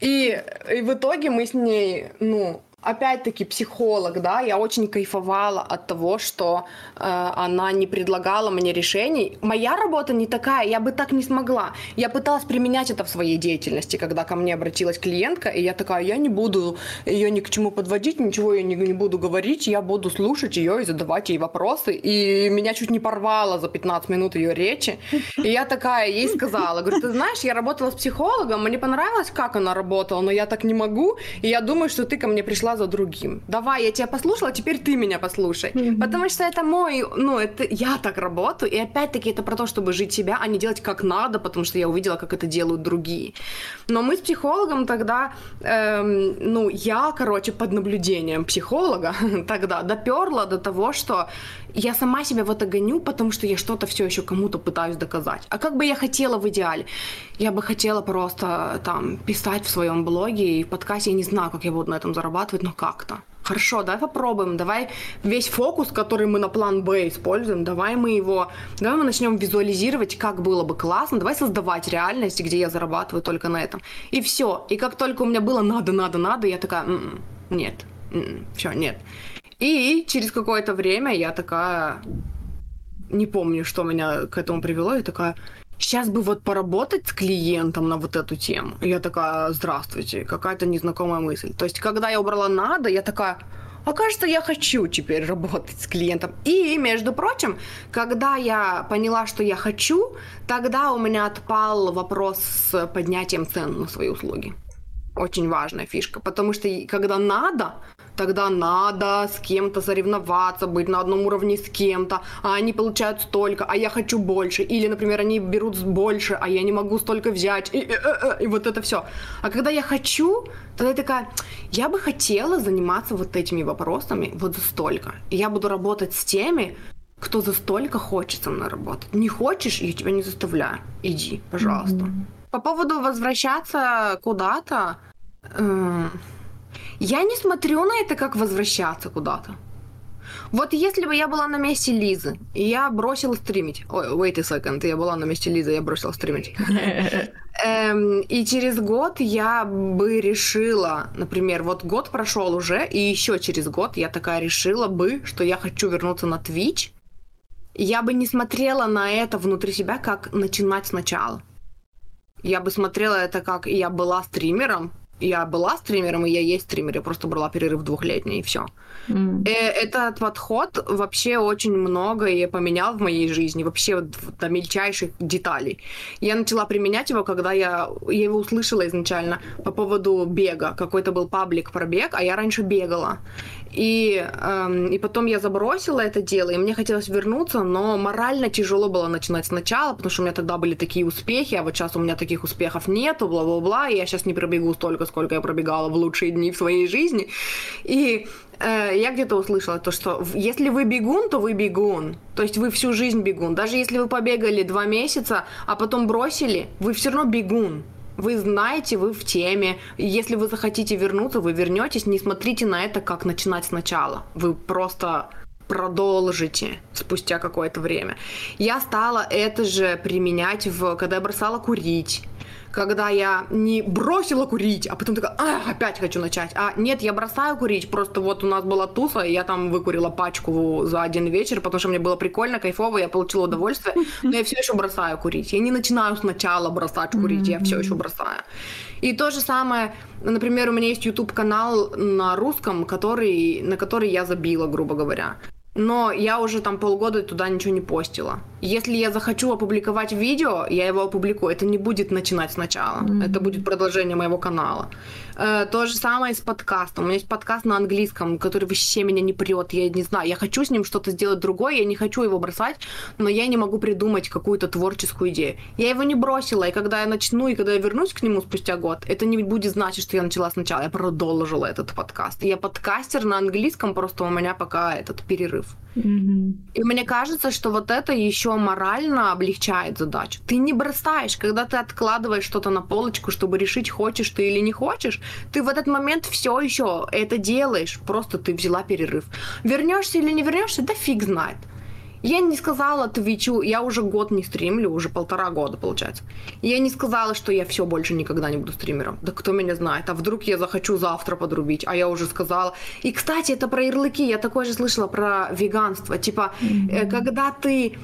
И, и в итоге мы с ней, ну, опять-таки психолог, да, я очень кайфовала от того, что э, она не предлагала мне решений. Моя работа не такая, я бы так не смогла. Я пыталась применять это в своей деятельности, когда ко мне обратилась клиентка, и я такая, я не буду ее ни к чему подводить, ничего я не, не буду говорить, я буду слушать ее и задавать ей вопросы. И меня чуть не порвало за 15 минут ее речи. И я такая ей сказала, говорю, ты знаешь, я работала с психологом, мне понравилось, как она работала, но я так не могу, и я думаю, что ты ко мне пришла за другим. Давай, я тебя послушала, теперь ты меня послушай. Mm-hmm. Потому что это мой, ну, это я так работаю, и опять-таки это про то, чтобы жить себя, а не делать как надо, потому что я увидела, как это делают другие. Но мы с психологом тогда, эм, ну, я, короче, под наблюдением психолога тогда доперла до того, что я сама себя в это гоню, потому что я что-то все еще кому-то пытаюсь доказать. А как бы я хотела в идеале? Я бы хотела просто там писать в своем блоге и в подкасте. Я не знаю, как я буду на этом зарабатывать, но как-то. Хорошо, давай попробуем, давай весь фокус, который мы на план Б используем, давай мы его, давай мы начнем визуализировать, как было бы классно, давай создавать реальность, где я зарабатываю только на этом. И все. И как только у меня было надо, надо, надо, я такая, м-м, нет, Все, нет. И через какое-то время я такая, не помню, что меня к этому привело, я такая, сейчас бы вот поработать с клиентом на вот эту тему. Я такая, здравствуйте, какая-то незнакомая мысль. То есть, когда я убрала надо, я такая, а кажется, я хочу теперь работать с клиентом. И, между прочим, когда я поняла, что я хочу, тогда у меня отпал вопрос с поднятием цен на свои услуги. Очень важная фишка, потому что когда надо, тогда надо с кем-то соревноваться, быть на одном уровне с кем-то, а они получают столько, а я хочу больше. Или, например, они берут больше, а я не могу столько взять. И, и, и, и вот это все. А когда я хочу, тогда я такая, я бы хотела заниматься вот этими вопросами вот за столько. И я буду работать с теми, кто за столько хочет со мной работать. Не хочешь, я тебя не заставляю. Иди, пожалуйста. Mm-hmm. По поводу возвращаться куда-то, э, я не смотрю на это как возвращаться куда-то. Вот если бы я была на месте Лизы, и я бросила стримить... Ой, wait a second, я была на месте Лизы, я бросила стримить. Эм, и через год я бы решила, например, вот год прошел уже, и еще через год я такая решила бы, что я хочу вернуться на Twitch. Я бы не смотрела на это внутри себя, как начинать сначала. Я бы смотрела это как я была стримером, я была стримером, и я есть стример, я просто брала перерыв двухлетний, и все. Mm. Этот подход вообще очень многое поменял в моей жизни, вообще до мельчайших деталей. Я начала применять его, когда я, я его услышала изначально по поводу бега. Какой-то был паблик про бег, а я раньше бегала. И, эм, и потом я забросила это дело, и мне хотелось вернуться, но морально тяжело было начинать сначала, потому что у меня тогда были такие успехи, а вот сейчас у меня таких успехов нету, бла-бла-бла, и я сейчас не пробегу столько, сколько я пробегала в лучшие дни в своей жизни. И э, я где-то услышала то, что если вы бегун, то вы бегун. То есть вы всю жизнь бегун. Даже если вы побегали два месяца, а потом бросили, вы все равно бегун. Вы знаете, вы в теме. Если вы захотите вернуться, вы вернетесь. Не смотрите на это, как начинать сначала. Вы просто продолжите спустя какое-то время. Я стала это же применять, в, когда я бросала курить когда я не бросила курить, а потом такая, а, опять хочу начать. А нет, я бросаю курить, просто вот у нас была туса, и я там выкурила пачку за один вечер, потому что мне было прикольно, кайфово, я получила удовольствие, но я все еще бросаю курить. Я не начинаю сначала бросать курить, я все еще бросаю. И то же самое, например, у меня есть YouTube канал на русском, который, на который я забила, грубо говоря но я уже там полгода туда ничего не постила. Если я захочу опубликовать видео, я его опубликую. Это не будет начинать сначала. Mm-hmm. Это будет продолжение моего канала. Э, то же самое с подкастом. У меня есть подкаст на английском, который вообще меня не прет. Я не знаю. Я хочу с ним что-то сделать другое, я не хочу его бросать, но я не могу придумать какую-то творческую идею. Я его не бросила, и когда я начну, и когда я вернусь к нему спустя год, это не будет значить, что я начала сначала. Я продолжила этот подкаст. Я подкастер на английском, просто у меня пока этот перерыв. Mm-hmm. И мне кажется, что вот это еще морально облегчает задачу. Ты не бросаешь, когда ты откладываешь что-то на полочку, чтобы решить, хочешь ты или не хочешь, ты в этот момент все еще это делаешь, просто ты взяла перерыв. Вернешься или не вернешься, да фиг знает. Я не сказала Твичу, я уже год не стримлю, уже полтора года, получается. Я не сказала, что я все больше никогда не буду стримером. Да кто меня знает? А вдруг я захочу завтра подрубить? А я уже сказала. И, кстати, это про ярлыки. Я такое же слышала про веганство. Типа, mm-hmm. когда ты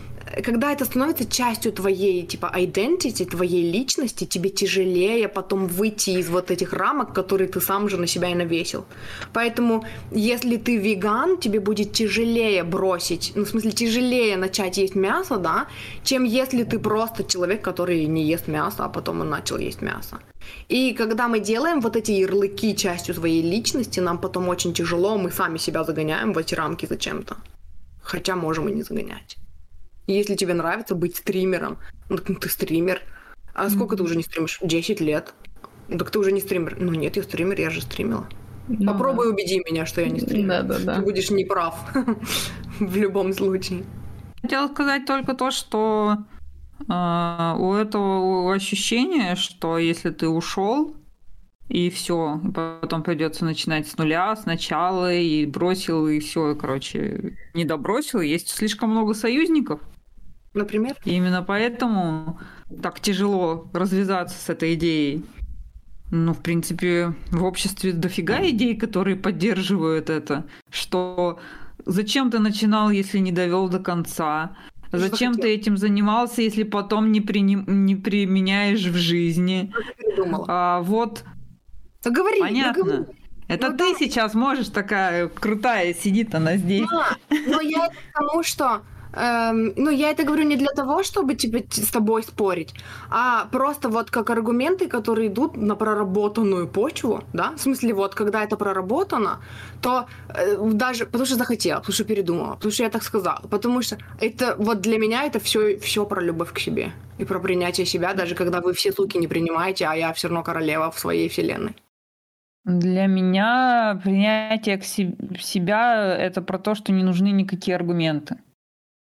когда это становится частью твоей, типа, identity, твоей личности, тебе тяжелее потом выйти из вот этих рамок, которые ты сам же на себя и навесил. Поэтому, если ты веган, тебе будет тяжелее бросить, ну, в смысле, тяжелее начать есть мясо, да, чем если ты просто человек, который не ест мясо, а потом он начал есть мясо. И когда мы делаем вот эти ярлыки частью своей личности, нам потом очень тяжело, мы сами себя загоняем в эти рамки зачем-то. Хотя можем и не загонять. Если тебе нравится быть стримером, ну ты стример. А mm-hmm. сколько ты уже не стримишь? 10 лет. Ну так ты уже не стример. Ну нет, я стример, я же стримила. Ну, Попробуй да. убеди меня, что я не стример. Да, да, да. Ты будешь неправ в любом случае. Хотела сказать только то, что э, у этого ощущения, что если ты ушел и все, потом придется начинать с нуля, сначала, и бросил, и все, короче, не добросил. Есть слишком много союзников, Например? И именно поэтому так тяжело развязаться с этой идеей. Ну, в принципе, в обществе дофига идей, которые поддерживают это, что зачем ты начинал, если не довел до конца, Зачем ты этим занимался, если потом не, при... не применяешь в жизни? А, вот. Да говори, Понятно. Да говори. Это ну, ты да. сейчас можешь такая крутая, сидит она здесь. Да, но я к тому, что Эм, ну, я это говорю не для того, чтобы типа, с тобой спорить, а просто вот как аргументы, которые идут на проработанную почву, да, в смысле вот, когда это проработано, то э, даже, потому что захотела, потому что передумала, потому что я так сказала, потому что это, вот для меня это все, все про любовь к себе и про принятие себя, даже когда вы все суки не принимаете, а я все равно королева в своей вселенной. Для меня принятие к себя это про то, что не нужны никакие аргументы.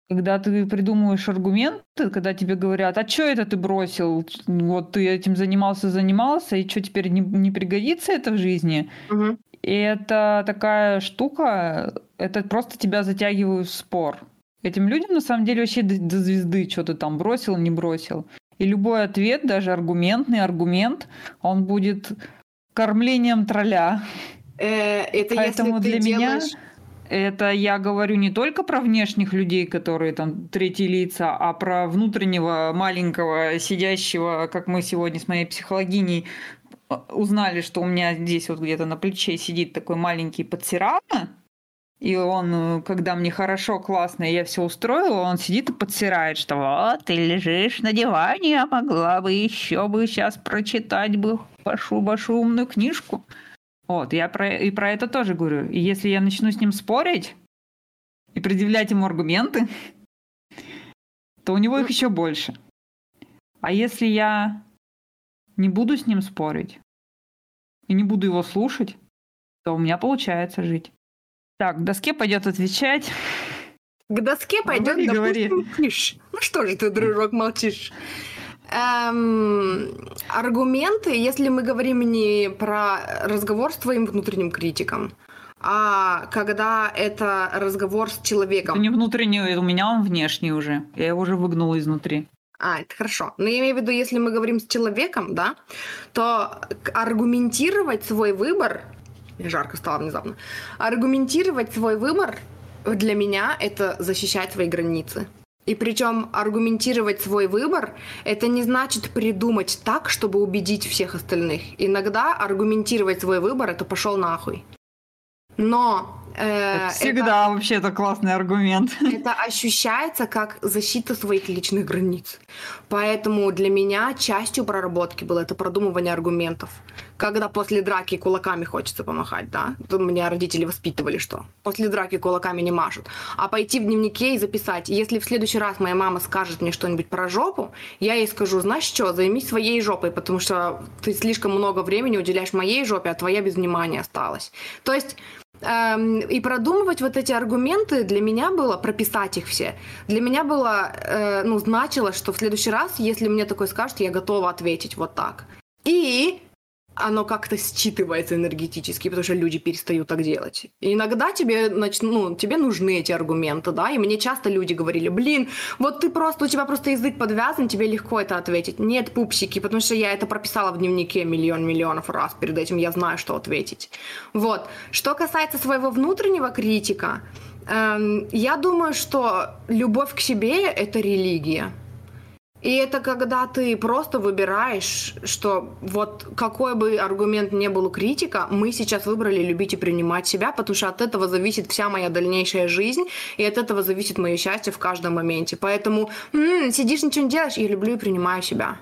Когда ты придумываешь аргументы, когда тебе говорят, а что это ты бросил? Вот ты этим занимался, занимался, и что теперь не, не пригодится это в жизни? Угу. И это такая штука, это просто тебя затягивают в спор. Этим людям на самом деле вообще до, до звезды, что ты там бросил, не бросил. И любой ответ, даже аргументный аргумент, он будет кормлением тролля. Э, это Поэтому если ты для делаешь... меня это я говорю не только про внешних людей, которые там третьи лица, а про внутреннего маленького сидящего, как мы сегодня с моей психологиней узнали, что у меня здесь вот где-то на плече сидит такой маленький подсирана, и он, когда мне хорошо, классно, и я все устроила, он сидит и подсирает, что вот, ты лежишь на диване, а могла бы еще бы сейчас прочитать бы вашу-вашу умную книжку. Вот, я про, и про это тоже говорю. И если я начну с ним спорить и предъявлять ему аргументы, то у него их еще больше. А если я не буду с ним спорить и не буду его слушать, то у меня получается жить. Так, к доске пойдет отвечать. К доске пойдет, говори, допустим, говори. Ну что же ты, дружок, молчишь? Эм, аргументы, если мы говорим не про разговор с твоим внутренним критиком, а когда это разговор с человеком. Это не внутренний, у меня он внешний уже. Я его уже выгнула изнутри. А, это хорошо. Но я имею в виду, если мы говорим с человеком, да, то аргументировать свой выбор, жарко стало внезапно, аргументировать свой выбор для меня это защищать свои границы. И причем аргументировать свой выбор – это не значит придумать так, чтобы убедить всех остальных. Иногда аргументировать свой выбор – это пошел нахуй. Но Э, Всегда это, вообще это классный аргумент. Это ощущается как защита своих личных границ. Поэтому для меня частью проработки было это продумывание аргументов. Когда после драки кулаками хочется помахать, да? Тут меня родители воспитывали, что после драки кулаками не машут. А пойти в дневнике и записать. Если в следующий раз моя мама скажет мне что-нибудь про жопу, я ей скажу, знаешь что, займись своей жопой, потому что ты слишком много времени уделяешь моей жопе, а твоя без внимания осталась. То есть Эм, и продумывать вот эти аргументы для меня было, прописать их все, для меня было, э, ну, значило, что в следующий раз, если мне такое скажут, я готова ответить вот так. И оно как-то считывается энергетически, потому что люди перестают так делать. И иногда тебе, ну, тебе нужны эти аргументы, да, и мне часто люди говорили, блин, вот ты просто, у тебя просто язык подвязан, тебе легко это ответить. Нет, пупсики, потому что я это прописала в дневнике миллион миллионов раз перед этим, я знаю, что ответить. Вот. Что касается своего внутреннего критика, эм, я думаю, что любовь к себе — это религия. И это когда ты просто выбираешь, что вот какой бы аргумент не был у критика, мы сейчас выбрали любить и принимать себя, потому что от этого зависит вся моя дальнейшая жизнь, и от этого зависит мое счастье в каждом моменте. Поэтому м-м, сидишь, ничего не делаешь, я люблю и принимаю себя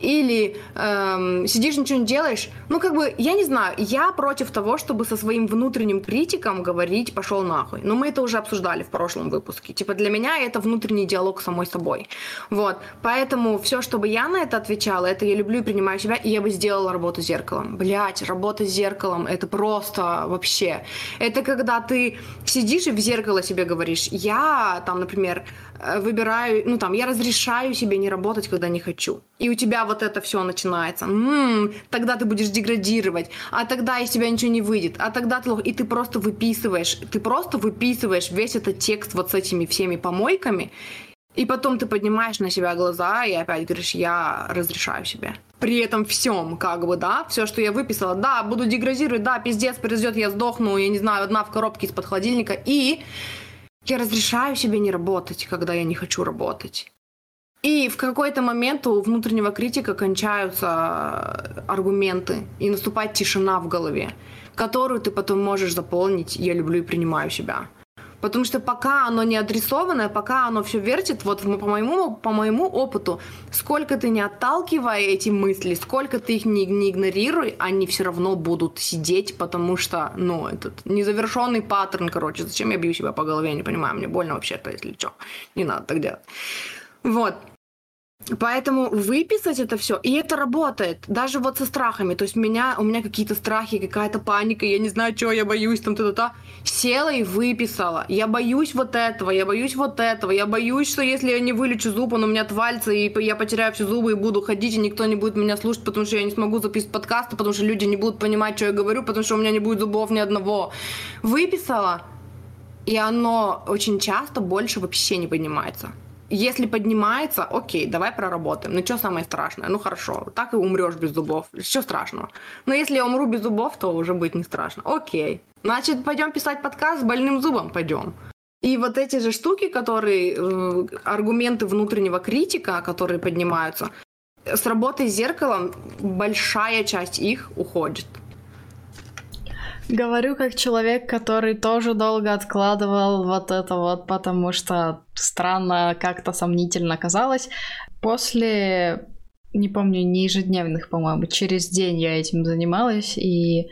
или эм, сидишь, ничего не делаешь. Ну, как бы, я не знаю, я против того, чтобы со своим внутренним критиком говорить «пошел нахуй». Но мы это уже обсуждали в прошлом выпуске. Типа, для меня это внутренний диалог с самой собой. Вот. Поэтому все, чтобы я на это отвечала, это я люблю и принимаю себя, и я бы сделала работу с зеркалом. Блять, работа с зеркалом, это просто вообще. Это когда ты сидишь и в зеркало себе говоришь, я там, например, выбираю, ну там, я разрешаю себе не работать, когда не хочу. И у тебя вот это все начинается. М-м, тогда ты будешь деградировать, а тогда из тебя ничего не выйдет, а тогда ты... И ты просто выписываешь, ты просто выписываешь весь этот текст вот с этими всеми помойками, и потом ты поднимаешь на себя глаза и опять говоришь, я разрешаю себе. при этом всем, как бы, да, все, что я выписала, да, буду деградировать, да, пиздец, произойдет, я сдохну, я не знаю, одна в коробке из-под холодильника, и я разрешаю себе не работать, когда я не хочу работать. И в какой-то момент у внутреннего критика кончаются аргументы, и наступает тишина в голове, которую ты потом можешь заполнить «я люблю и принимаю себя». Потому что пока оно не адресованное, пока оно все вертит, вот по моему, по моему опыту, сколько ты не отталкивай эти мысли, сколько ты их не, не игнорируй, они все равно будут сидеть, потому что, ну, этот незавершенный паттерн, короче, зачем я бью себя по голове, я не понимаю, мне больно вообще-то, если что, не надо так делать. Вот. Поэтому выписать это все, и это работает, даже вот со страхами. То есть меня, у меня какие-то страхи, какая-то паника, я не знаю, чего я боюсь, там то-то-то. Села и выписала. Я боюсь вот этого, я боюсь вот этого, я боюсь, что если я не вылечу зуб, он у меня отвалится, и я потеряю все зубы и буду ходить, и никто не будет меня слушать, потому что я не смогу записывать подкасты, потому что люди не будут понимать, что я говорю, потому что у меня не будет зубов ни одного. Выписала, и оно очень часто больше вообще не поднимается. Если поднимается, окей, давай проработаем. Ну, что самое страшное? Ну, хорошо, так и умрешь без зубов. Что страшного? Но если я умру без зубов, то уже будет не страшно. Окей. Значит, пойдем писать подкаст с больным зубом, пойдем. И вот эти же штуки, которые, э, аргументы внутреннего критика, которые поднимаются, с работой с зеркалом большая часть их уходит. Говорю как человек, который тоже долго откладывал вот это вот, потому что странно, как-то сомнительно казалось. После, не помню, не ежедневных, по-моему, через день я этим занималась, и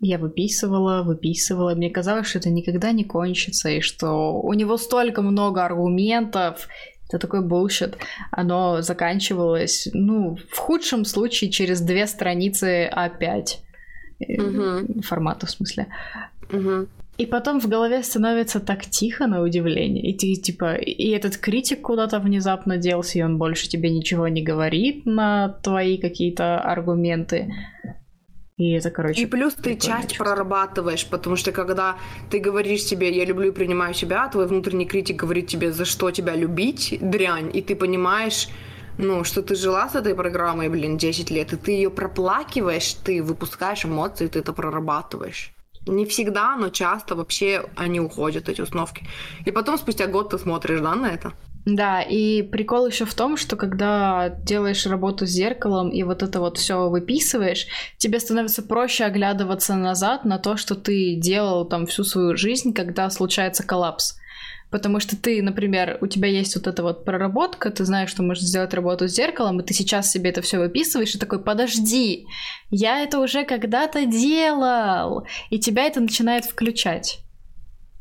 я выписывала, выписывала. Мне казалось, что это никогда не кончится, и что у него столько много аргументов, это такой bullshit. Оно заканчивалось, ну, в худшем случае через две страницы А5 угу. формата в смысле. Угу. И потом в голове становится так тихо на удивление. И ты типа, и этот критик куда-то внезапно делся, и он больше тебе ничего не говорит на твои какие-то аргументы. И это, короче... И плюс ты часть чувство. прорабатываешь, потому что когда ты говоришь себе «я люблю и принимаю себя», твой внутренний критик говорит тебе «за что тебя любить?» дрянь, и ты понимаешь, ну, что ты жила с этой программой, блин, 10 лет, и ты ее проплакиваешь, ты выпускаешь эмоции, ты это прорабатываешь. Не всегда, но часто вообще они уходят, эти установки. И потом спустя год ты смотришь, да, на это? Да, и прикол еще в том, что когда делаешь работу с зеркалом и вот это вот все выписываешь, тебе становится проще оглядываться назад на то, что ты делал там всю свою жизнь, когда случается коллапс. Потому что ты, например, у тебя есть вот эта вот проработка, ты знаешь, что можешь сделать работу с зеркалом, и ты сейчас себе это все выписываешь, и такой, подожди, я это уже когда-то делал, и тебя это начинает включать.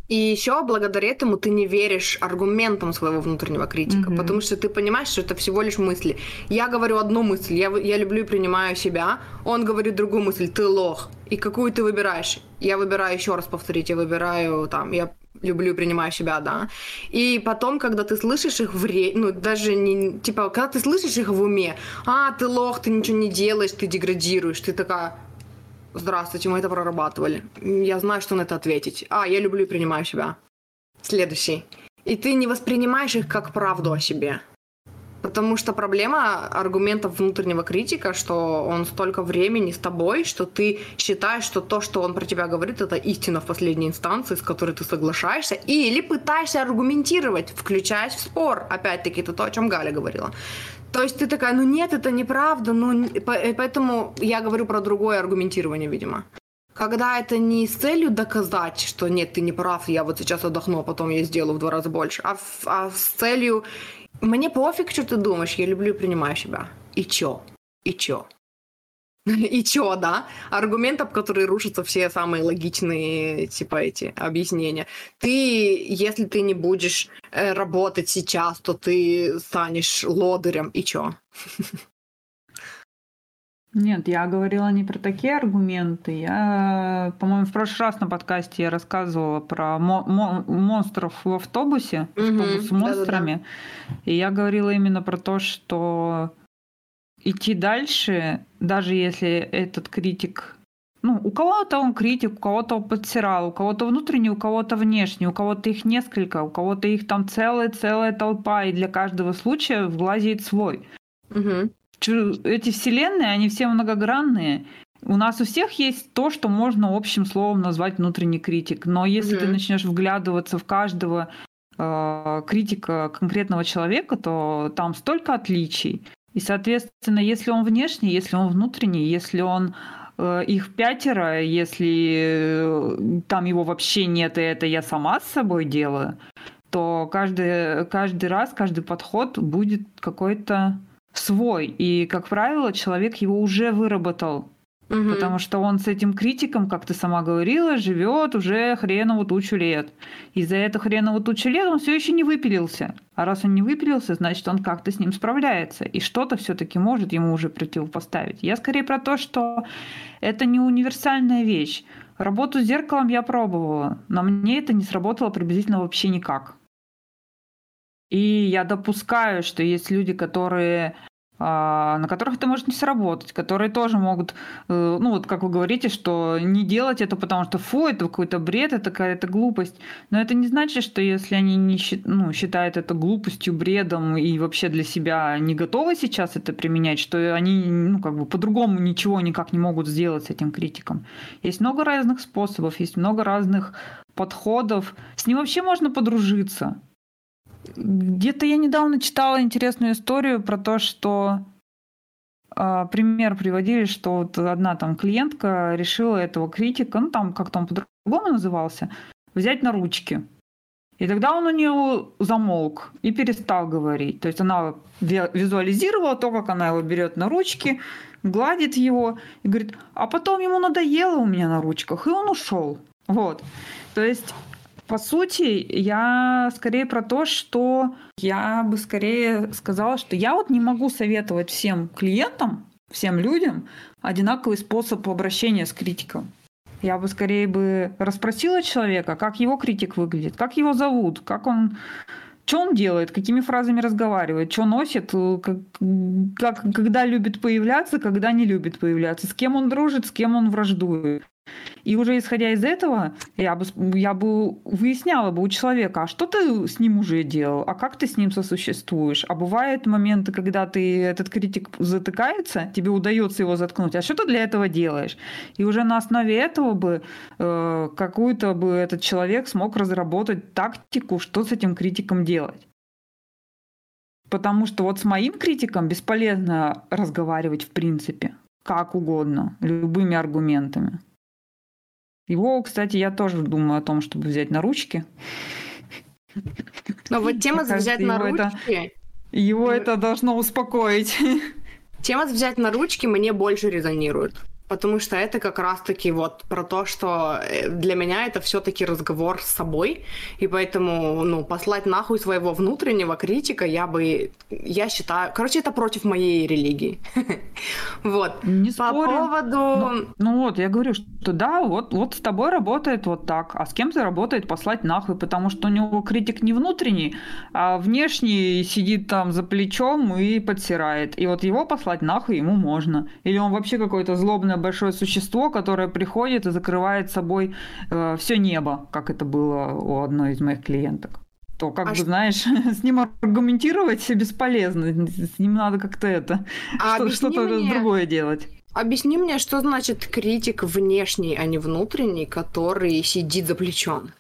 И еще благодаря этому ты не веришь аргументам своего внутреннего критика, mm-hmm. потому что ты понимаешь, что это всего лишь мысли. Я говорю одну мысль, я, я люблю и принимаю себя, он говорит другую мысль, ты лох. И какую ты выбираешь? Я выбираю еще раз повторить, я выбираю там, я люблю, принимаю себя, да. И потом, когда ты слышишь их в ре... ну, даже не, типа, когда ты слышишь их в уме, а, ты лох, ты ничего не делаешь, ты деградируешь, ты такая, здравствуйте, мы это прорабатывали. Я знаю, что на это ответить. А, я люблю и принимаю себя. Следующий. И ты не воспринимаешь их как правду о себе. Потому что проблема аргументов внутреннего критика, что он столько времени с тобой, что ты считаешь, что то, что он про тебя говорит, это истина в последней инстанции, с которой ты соглашаешься, или пытаешься аргументировать, включаясь в спор. Опять-таки, это то, о чем Галя говорила. То есть ты такая, ну нет, это неправда, ну поэтому я говорю про другое аргументирование, видимо. Когда это не с целью доказать, что нет, ты не прав, я вот сейчас отдохну, а потом я сделаю в два раза больше, а, а с целью мне пофиг, что ты думаешь, я люблю и принимаю себя. И чё? И чё? И чё, да? Аргумент, об который рушатся все самые логичные, типа, эти объяснения. Ты, если ты не будешь э, работать сейчас, то ты станешь лодырем. И чё? Нет, я говорила не про такие аргументы. Я, по-моему, в прошлый раз на подкасте я рассказывала про мо- мо- монстров в автобусе, автобус с монстрами. Да-да-да. И я говорила именно про то, что идти дальше, даже если этот критик ну, у кого-то он критик, у кого-то он подсирал, у кого-то внутренний, у кого-то внешний, у кого-то их несколько, у кого-то их там целая-целая толпа, и для каждого случая влазит свой. Угу эти вселенные, они все многогранные. У нас у всех есть то, что можно общим словом назвать внутренний критик. Но если угу. ты начнешь вглядываться в каждого э, критика конкретного человека, то там столько отличий. И, соответственно, если он внешний, если он внутренний, если он э, их пятеро, если э, там его вообще нет, и это я сама с собой делаю, то каждый, каждый раз, каждый подход будет какой-то свой. И, как правило, человек его уже выработал. Угу. Потому что он с этим критиком, как ты сама говорила, живет уже хренову тучу лет. И за эту хренову тучу лет он все еще не выпилился. А раз он не выпилился, значит, он как-то с ним справляется. И что-то все-таки может ему уже противопоставить. Я скорее про то, что это не универсальная вещь. Работу с зеркалом я пробовала, но мне это не сработало приблизительно вообще никак. И я допускаю, что есть люди, которые а, на которых это может не сработать, которые тоже могут, э, ну вот как вы говорите, что не делать это, потому что фу, это какой-то бред, это какая-то глупость. Но это не значит, что если они не ну, считают это глупостью, бредом и вообще для себя не готовы сейчас это применять, что они ну, как бы по-другому ничего никак не могут сделать с этим критиком. Есть много разных способов, есть много разных подходов. С ним вообще можно подружиться. Где-то я недавно читала интересную историю про то, что э, пример приводили, что вот одна там клиентка решила этого критика, ну там как-то он по-другому назывался, взять на ручки. И тогда он у нее замолк и перестал говорить. То есть она визуализировала то, как она его берет на ручки, гладит его и говорит, а потом ему надоело у меня на ручках, и он ушел. Вот. То есть по сути, я скорее про то, что я бы скорее сказала, что я вот не могу советовать всем клиентам, всем людям одинаковый способ обращения с критиком. Я бы скорее бы расспросила человека, как его критик выглядит, как его зовут, как он что он делает, какими фразами разговаривает, что носит, как, как, когда любит появляться, когда не любит появляться, с кем он дружит, с кем он враждует. И уже исходя из этого, я бы, я бы выясняла бы у человека, а что ты с ним уже делал, а как ты с ним сосуществуешь. А бывают моменты, когда ты, этот критик затыкается, тебе удается его заткнуть, а что ты для этого делаешь? И уже на основе этого бы э, какую-то бы этот человек смог разработать тактику, что с этим критиком делать. Потому что вот с моим критиком бесполезно разговаривать в принципе, как угодно, любыми аргументами. Его, кстати, я тоже думаю о том, чтобы взять на ручки. Но вот тема взять на ручки... Его это должно успокоить. Тема взять на ручки мне больше резонирует потому что это как раз-таки вот про то, что э, для меня это все-таки разговор с собой, и поэтому, ну, послать нахуй своего внутреннего критика я бы, я считаю, короче, это против моей религии. Вот. Не По поводу... Ну, ну вот, я говорю, что да, вот, вот с тобой работает вот так, а с кем-то работает послать нахуй, потому что у него критик не внутренний, а внешний сидит там за плечом и подсирает. И вот его послать нахуй ему можно. Или он вообще какой-то злобный большое существо, которое приходит и закрывает собой э, все небо, как это было у одной из моих клиенток то как а бы, ш... знаешь, с ним аргументировать бесполезно. С ним надо как-то это, а что, что-то мне... другое делать. Объясни мне, что значит критик внешний, а не внутренний, который сидит за плечом?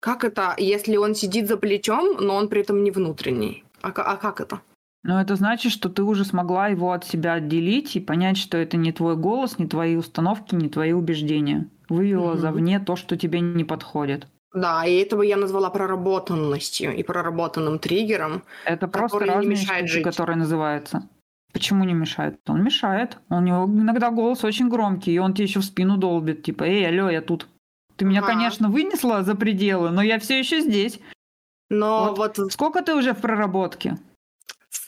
Как это, если он сидит за плечом, но он при этом не внутренний? А, а как это? Но это значит, что ты уже смогла его от себя отделить и понять, что это не твой голос, не твои установки, не твои убеждения. Вывела угу. завне то, что тебе не подходит. Да, и этого я назвала проработанностью и проработанным триггером. Это просто разные не мешает штуки, жить. которые называются. Почему не мешает? Он мешает. У него иногда голос очень громкий, и он тебе еще в спину долбит, типа, эй, алло, я тут. Ты меня, ага. конечно, вынесла за пределы, но я все еще здесь. Но вот, вот сколько ты уже в проработке?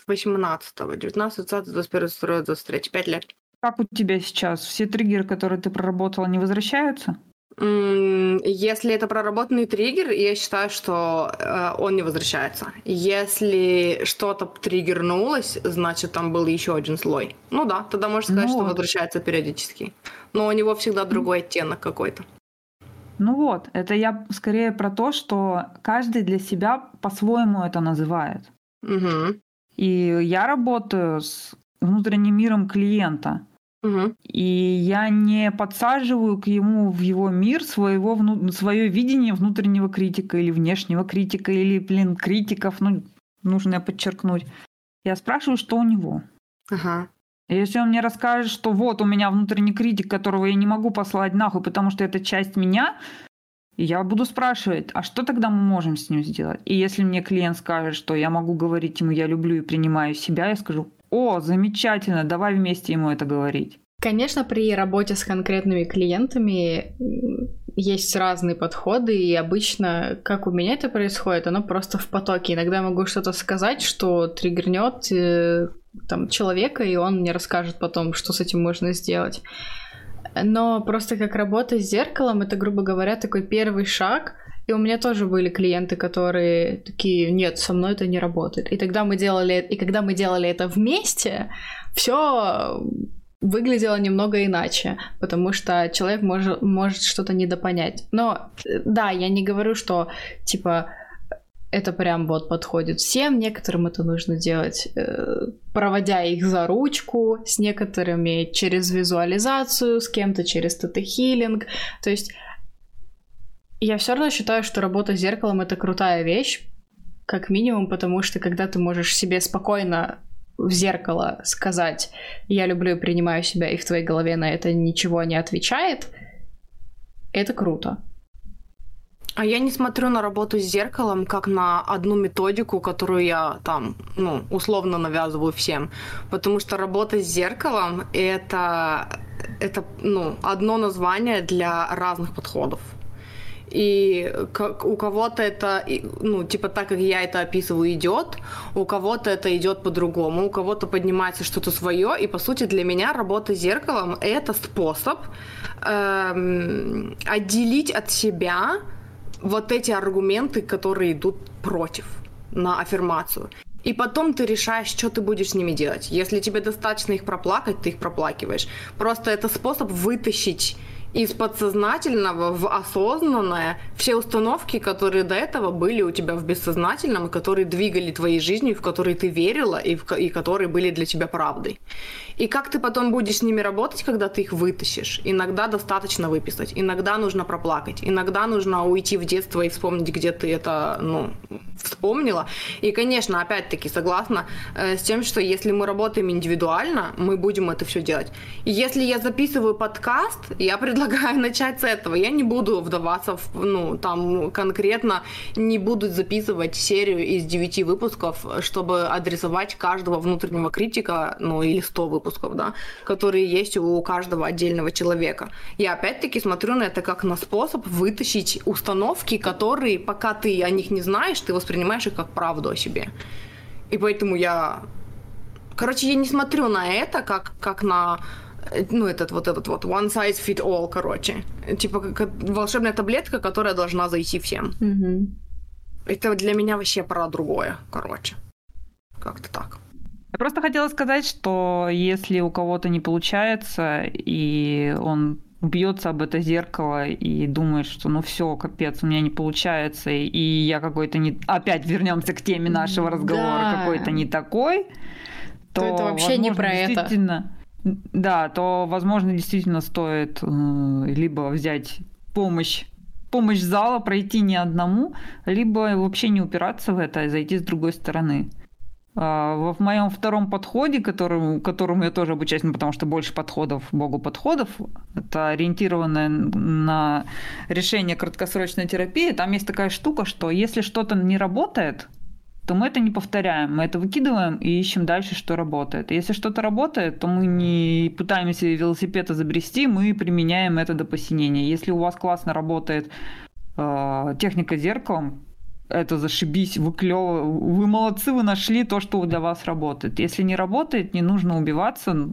18, 19, 20, 21, 22, 23, 5 лет. Как у тебя сейчас? Все триггеры, которые ты проработала, не возвращаются? Если это проработанный триггер, я считаю, что э, он не возвращается. Если что-то триггернулось, значит, там был еще один слой. Ну да, тогда можно сказать, ну что вот. возвращается периодически. Но у него всегда другой оттенок какой-то. Ну вот, это я скорее про то, что каждый для себя по-своему это называет. Угу. И я работаю с внутренним миром клиента. Угу. И я не подсаживаю к ему в его мир своего, вну, свое видение внутреннего критика или внешнего критика, или, блин, критиков, ну, нужно подчеркнуть. Я спрашиваю, что у него. Ага. И если он мне расскажет, что вот у меня внутренний критик, которого я не могу послать нахуй, потому что это часть меня, я буду спрашивать, а что тогда мы можем с ним сделать? И если мне клиент скажет, что я могу говорить ему, я люблю и принимаю себя, я скажу, о, замечательно, давай вместе ему это говорить. Конечно, при работе с конкретными клиентами есть разные подходы, и обычно, как у меня это происходит, оно просто в потоке. Иногда я могу что-то сказать, что триггернет э, там, человека, и он мне расскажет потом, что с этим можно сделать. Но просто как работа с зеркалом, это, грубо говоря, такой первый шаг. И у меня тоже были клиенты, которые такие, нет, со мной это не работает. И тогда мы делали, и когда мы делали это вместе, все выглядело немного иначе, потому что человек может, может что-то недопонять. Но да, я не говорю, что типа это прям вот подходит всем, некоторым это нужно делать, э, проводя их за ручку, с некоторыми через визуализацию, с кем-то через тета-хилинг. То есть я все равно считаю, что работа с зеркалом это крутая вещь, как минимум, потому что когда ты можешь себе спокойно в зеркало сказать «я люблю и принимаю себя», и в твоей голове на это ничего не отвечает, это круто. А я не смотрю на работу с зеркалом как на одну методику, которую я там, ну, условно навязываю всем. Потому что работа с зеркалом это, это ну, одно название для разных подходов. И как, у кого-то это, ну, типа так, как я это описываю, идет, у кого-то это идет по-другому, у кого-то поднимается что-то свое. И по сути для меня работа с зеркалом это способ эм, отделить от себя вот эти аргументы, которые идут против на аффирмацию. И потом ты решаешь, что ты будешь с ними делать. Если тебе достаточно их проплакать, ты их проплакиваешь. Просто это способ вытащить из подсознательного в осознанное все установки, которые до этого были у тебя в бессознательном, и которые двигали твоей жизнью, в которые ты верила, и, в, и которые были для тебя правдой. И как ты потом будешь с ними работать, когда ты их вытащишь? Иногда достаточно выписать, иногда нужно проплакать, иногда нужно уйти в детство и вспомнить, где ты это ну, вспомнила. И, конечно, опять-таки согласна э, с тем, что если мы работаем индивидуально, мы будем это все делать. Если я записываю подкаст, я предлагаю начать с этого. Я не буду вдаваться в, ну, там конкретно, не буду записывать серию из 9 выпусков, чтобы адресовать каждого внутреннего критика, ну, или 100 выпусков выпусков, да, которые есть у каждого отдельного человека. Я опять-таки смотрю на это как на способ вытащить установки, которые, пока ты о них не знаешь, ты воспринимаешь их как правду о себе. И поэтому я... Короче, я не смотрю на это как, как на ну, этот вот этот вот one size fit all, короче. Типа как волшебная таблетка, которая должна зайти всем. Mm-hmm. Это для меня вообще про другое, короче. Как-то так. Я просто хотела сказать, что если у кого-то не получается, и он бьется об это зеркало и думает, что ну все, капец, у меня не получается, и я какой-то не... Опять вернемся к теме нашего разговора, да. какой-то не такой, то, то это вообще возможно, не про действительно... это. Да, то, возможно, действительно стоит э, либо взять помощь помощь зала, пройти не одному, либо вообще не упираться в это, а зайти с другой стороны. А, в моем втором подходе, которому, которому я тоже обучаюсь, ну, потому что больше подходов, богу подходов, это ориентированное на решение краткосрочной терапии, там есть такая штука, что если что-то не работает, то мы это не повторяем, мы это выкидываем и ищем дальше, что работает. Если что-то работает, то мы не пытаемся велосипед изобрести, мы применяем это до посинения. Если у вас классно работает э, техника зеркалом, это зашибись, вы клево, вы молодцы, вы нашли то, что для вас работает. Если не работает, не нужно убиваться.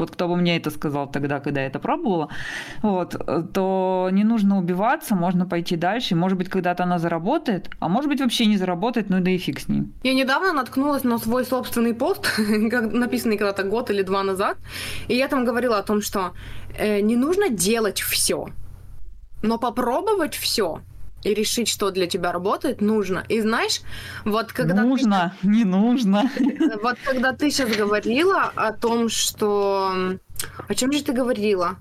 Вот кто бы мне это сказал тогда, когда я это пробовала, вот, то не нужно убиваться, можно пойти дальше. Может быть, когда-то она заработает, а может быть, вообще не заработает, ну да и фиг с ним. Я недавно наткнулась на свой собственный пост, написанный когда-то год или два назад, и я там говорила о том, что э, не нужно делать все, но попробовать все и решить, что для тебя работает, нужно. И знаешь, вот когда... Нужно, ты... не нужно. Вот когда ты сейчас говорила о том, что... О чем же ты говорила?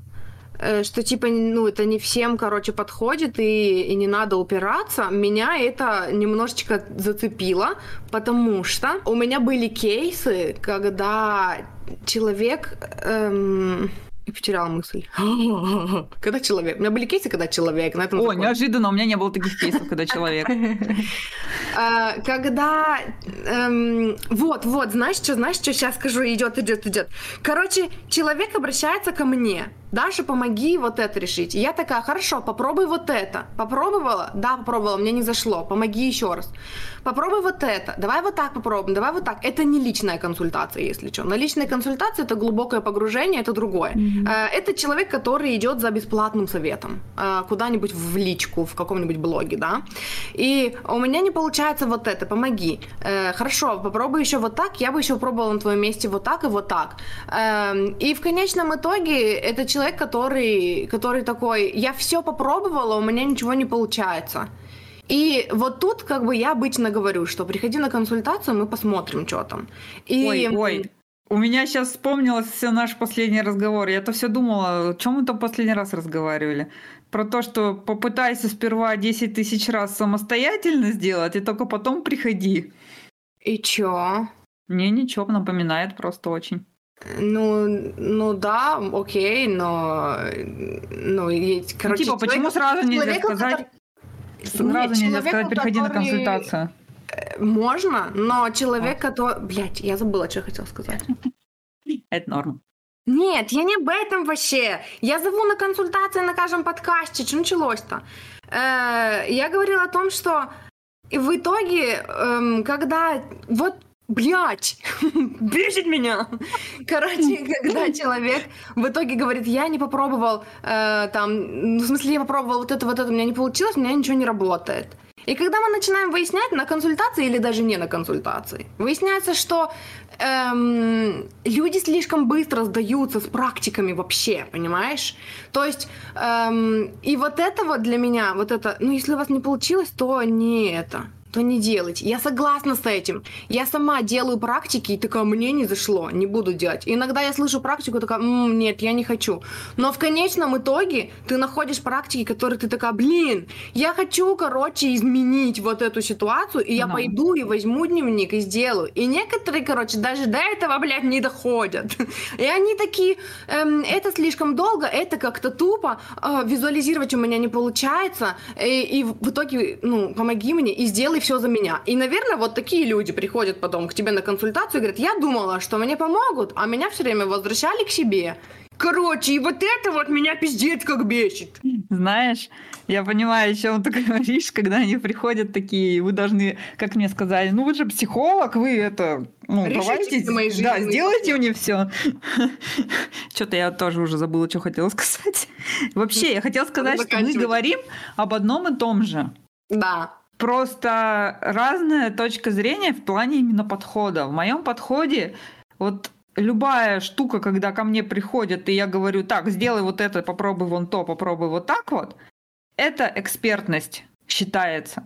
Э, что типа, ну, это не всем, короче, подходит и, и не надо упираться, меня это немножечко зацепило, потому что у меня были кейсы, когда человек... Эм, и потеряла мысль. когда человек. У меня были кейсы, когда человек. На этом О, закон. неожиданно, у меня не было таких кейсов, когда человек. А, когда... Эм, вот, вот, знаешь, что, знаешь, что сейчас скажу, идет, идет, идет. Короче, человек обращается ко мне. Даша, помоги вот это решить. я такая, хорошо, попробуй вот это. Попробовала? Да, попробовала, мне не зашло. Помоги еще раз. Попробуй вот это. Давай вот так попробуем, давай вот так. Это не личная консультация, если что. На личной консультации это глубокое погружение, это другое. Mm-hmm. Это человек, который идет за бесплатным советом. Э, куда-нибудь в личку, в каком-нибудь блоге, да. И у меня не получается вот это, помоги. Э, хорошо, попробуй еще вот так. Я бы еще пробовала на твоем месте вот так и вот так. Эм, и в конечном итоге это человек человек, который, который такой, я все попробовала, у меня ничего не получается. И вот тут как бы я обычно говорю, что приходи на консультацию, мы посмотрим, что там. И... Ой, ой, у меня сейчас вспомнилось все наш последний разговор. Я-то все думала, о чем мы там последний раз разговаривали. Про то, что попытайся сперва 10 тысяч раз самостоятельно сделать, и только потом приходи. И чё? Мне ничего напоминает просто очень. Ну, ну да, окей, но, ну, и, короче, ну, типа, почему сразу нельзя сказать, который... сразу Нет, нельзя сказать, приходи который... на консультацию? Э, можно, но человек, который, блядь, я забыла, что я хотела сказать. Это норм. Нет, я не об этом вообще. Я зову на консультации на каждом подкасте. Что началось-то? Э, я говорила о том, что в итоге, эм, когда вот блять, бесит меня. Короче, когда человек в итоге говорит, я не попробовал, э, там, ну, в смысле, я попробовал вот это, вот это, у меня не получилось, у меня ничего не работает. И когда мы начинаем выяснять на консультации или даже не на консультации, выясняется, что эм, люди слишком быстро сдаются с практиками вообще, понимаешь? То есть, эм, и вот это вот для меня, вот это, ну, если у вас не получилось, то не это то не делать. Я согласна с этим. Я сама делаю практики и такая, мне не зашло, не буду делать. И иногда я слышу практику, такая, М, нет, я не хочу. Но в конечном итоге ты находишь практики, которые ты такая, блин, я хочу, короче, изменить вот эту ситуацию, и я no. пойду и возьму дневник и сделаю. И некоторые, короче, даже до этого, блядь, не доходят. И они такие, эм, это слишком долго, это как-то тупо, э, визуализировать у меня не получается, и, и в итоге, ну, помоги мне и сделай сделай все за меня. И, наверное, вот такие люди приходят потом к тебе на консультацию и говорят, я думала, что мне помогут, а меня все время возвращали к себе. Короче, и вот это вот меня пиздец как бесит. Знаешь, я понимаю, о чем ты говоришь, когда они приходят такие, вы должны, как мне сказали, ну вы же психолог, вы это, ну Решите давайте, жизни. да, сделайте мне все. Что-то я тоже уже забыла, что хотела сказать. Вообще, я хотела сказать, что мы говорим об одном и том же. Да. Просто разная точка зрения в плане именно подхода. В моем подходе вот любая штука, когда ко мне приходят, и я говорю, так, сделай вот это, попробуй вон то, попробуй вот так вот, это экспертность считается.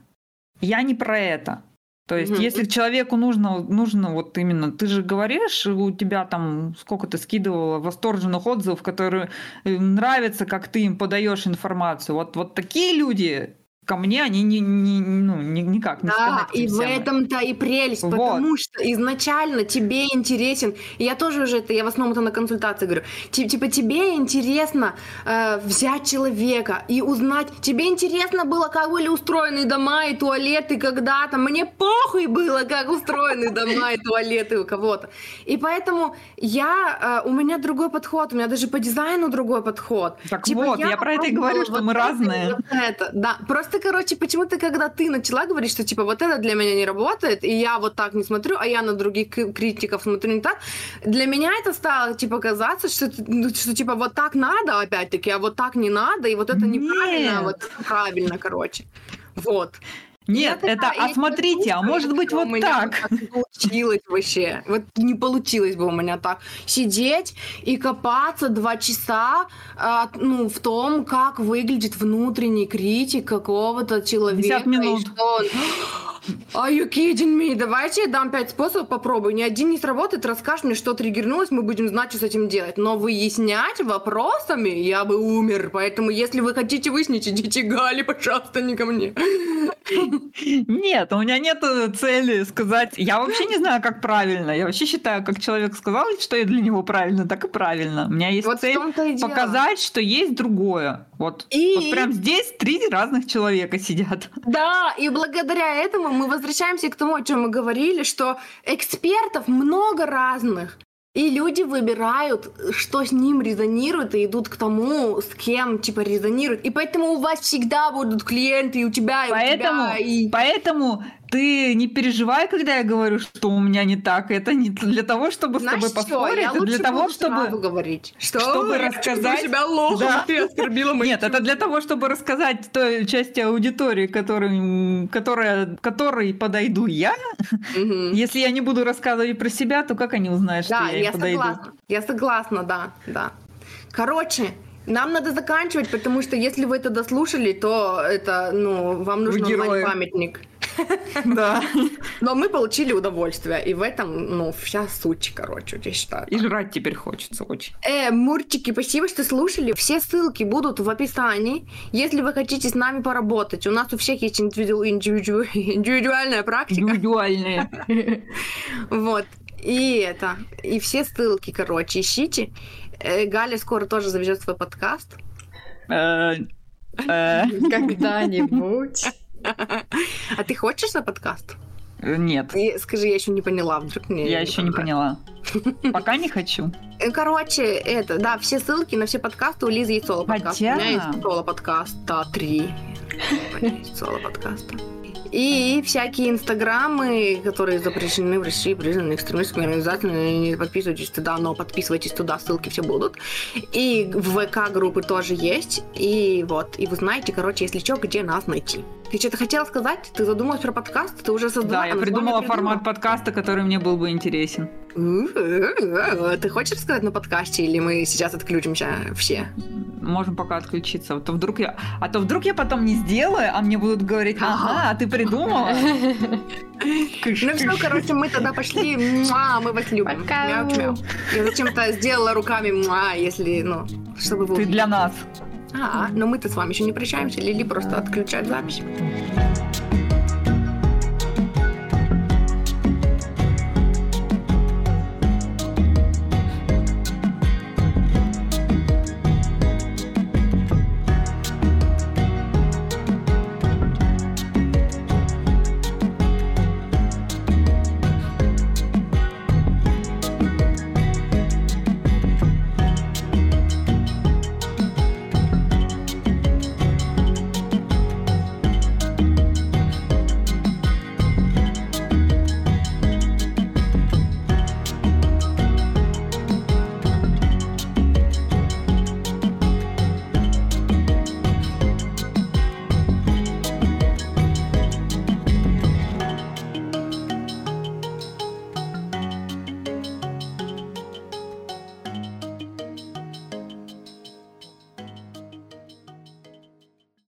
Я не про это. То есть, mm если человеку нужно, нужно вот именно, ты же говоришь, у тебя там сколько ты скидывала восторженных отзывов, которые э, нравятся, как ты им подаешь информацию. Вот, вот такие люди ко мне они не, не, ну, ни, никак не Да, и в этом-то и прелесть, вот. потому что изначально тебе интересен, и я тоже уже это, я в основном это на консультации говорю, типа тебе интересно э, взять человека и узнать, тебе интересно было, как были устроены дома и туалеты когда-то, мне похуй было, как устроены дома и туалеты у кого-то. И поэтому я, э, у меня другой подход, у меня даже по дизайну другой подход. Так типа, вот, я, я про это и говорю, что вот мы разные. Вот это, да, просто Просто, короче, почему-то, когда ты начала говорить, что, типа, вот это для меня не работает, и я вот так не смотрю, а я на других критиков смотрю не так, для меня это стало, типа, казаться, что, ну, что типа, вот так надо, опять-таки, а вот так не надо, и вот это неправильно, а вот это правильно, короче. Вот. Нет, Я это, такая, а смотрите, а может быть вот так. не получилось вообще. Вот не получилось бы у меня так. Сидеть и копаться два часа а, ну, в том, как выглядит внутренний критик какого-то человека. 50 минут. И что он... Are you kidding me? Давайте я дам пять способов, попробую. Ни один не сработает, расскажешь мне, что триггернулось, мы будем знать, что с этим делать. Но выяснять вопросами я бы умер. Поэтому, если вы хотите выяснить, идите Гали, пожалуйста, не ко мне. Нет, у меня нет цели сказать. Я вообще не знаю, как правильно. Я вообще считаю, как человек сказал, что я для него правильно, так и правильно. У меня есть Вот цель показать, что есть другое. Вот, И- вот прям здесь три разных человека сидят. Да, и благодаря этому мы возвращаемся к тому, о чем мы говорили, что экспертов много разных. И люди выбирают, что с ним резонирует, и идут к тому, с кем, типа, резонирует. И поэтому у вас всегда будут клиенты, и у тебя, и Поэтому, у тебя, и... поэтому ты не переживай, когда я говорю, что у меня не так. Это не для того, чтобы с Знаешь тобой что, поспорить, я это для того, чтобы... говорить. Что? чтобы Я рассказать- себя лохом, Да. ты оскорбила мои Нет, это для того, чтобы рассказать той части аудитории, которой, которая, которой подойду я. Мгм. Если я не буду рассказывать про себя, то как они узнают, что Да, я я, им подойду? согласна. Я согласна, да, да. Короче, нам надо заканчивать, потому что если вы это дослушали, то это, ну, вам нужно памятник. Да. Но мы получили удовольствие, и в этом, ну, вся суть, короче, я считаю. И жрать теперь хочется очень. Э, Мурчики, спасибо, что слушали. Все ссылки будут в описании. Если вы хотите с нами поработать, у нас у всех есть индивиду- индивиду- индивидуальная практика. Индивидуальные. Вот. И это. И все ссылки, короче, ищите. Э, Галя скоро тоже заведет свой подкаст. Э, э, Когда-нибудь. А ты хочешь свой подкаст? Нет, И скажи, я еще не поняла, вдруг мне. я еще не поняла. Пока не хочу. Э, Короче, это, да, все ссылки на все подкасты у Лизы соло подкаст. Хотя- У меня есть соло подкаста три. У меня есть соло подкаста. И всякие инстаграмы, которые запрещены в России, признаны экстремистскими организациями. Не подписывайтесь туда, но подписывайтесь туда, ссылки все будут. И в ВК группы тоже есть. И вот, и вы знаете, короче, если что, где нас найти. Ты что-то хотела сказать? Ты задумалась про подкаст? Ты уже создала? Да, я придумала? формат подкаста, который мне был бы интересен. Ты хочешь рассказать на подкасте, или мы сейчас отключимся все? Можем пока отключиться. А то вдруг я, а то вдруг я потом не сделаю, а мне будут говорить, ага, а ты придумала? Ну все, короче, мы тогда пошли. Мы вас любим. Я зачем-то сделала руками если, ну, чтобы вы... Ты для нас. А, но мы-то с вами еще не прощаемся. Лили просто отключает запись.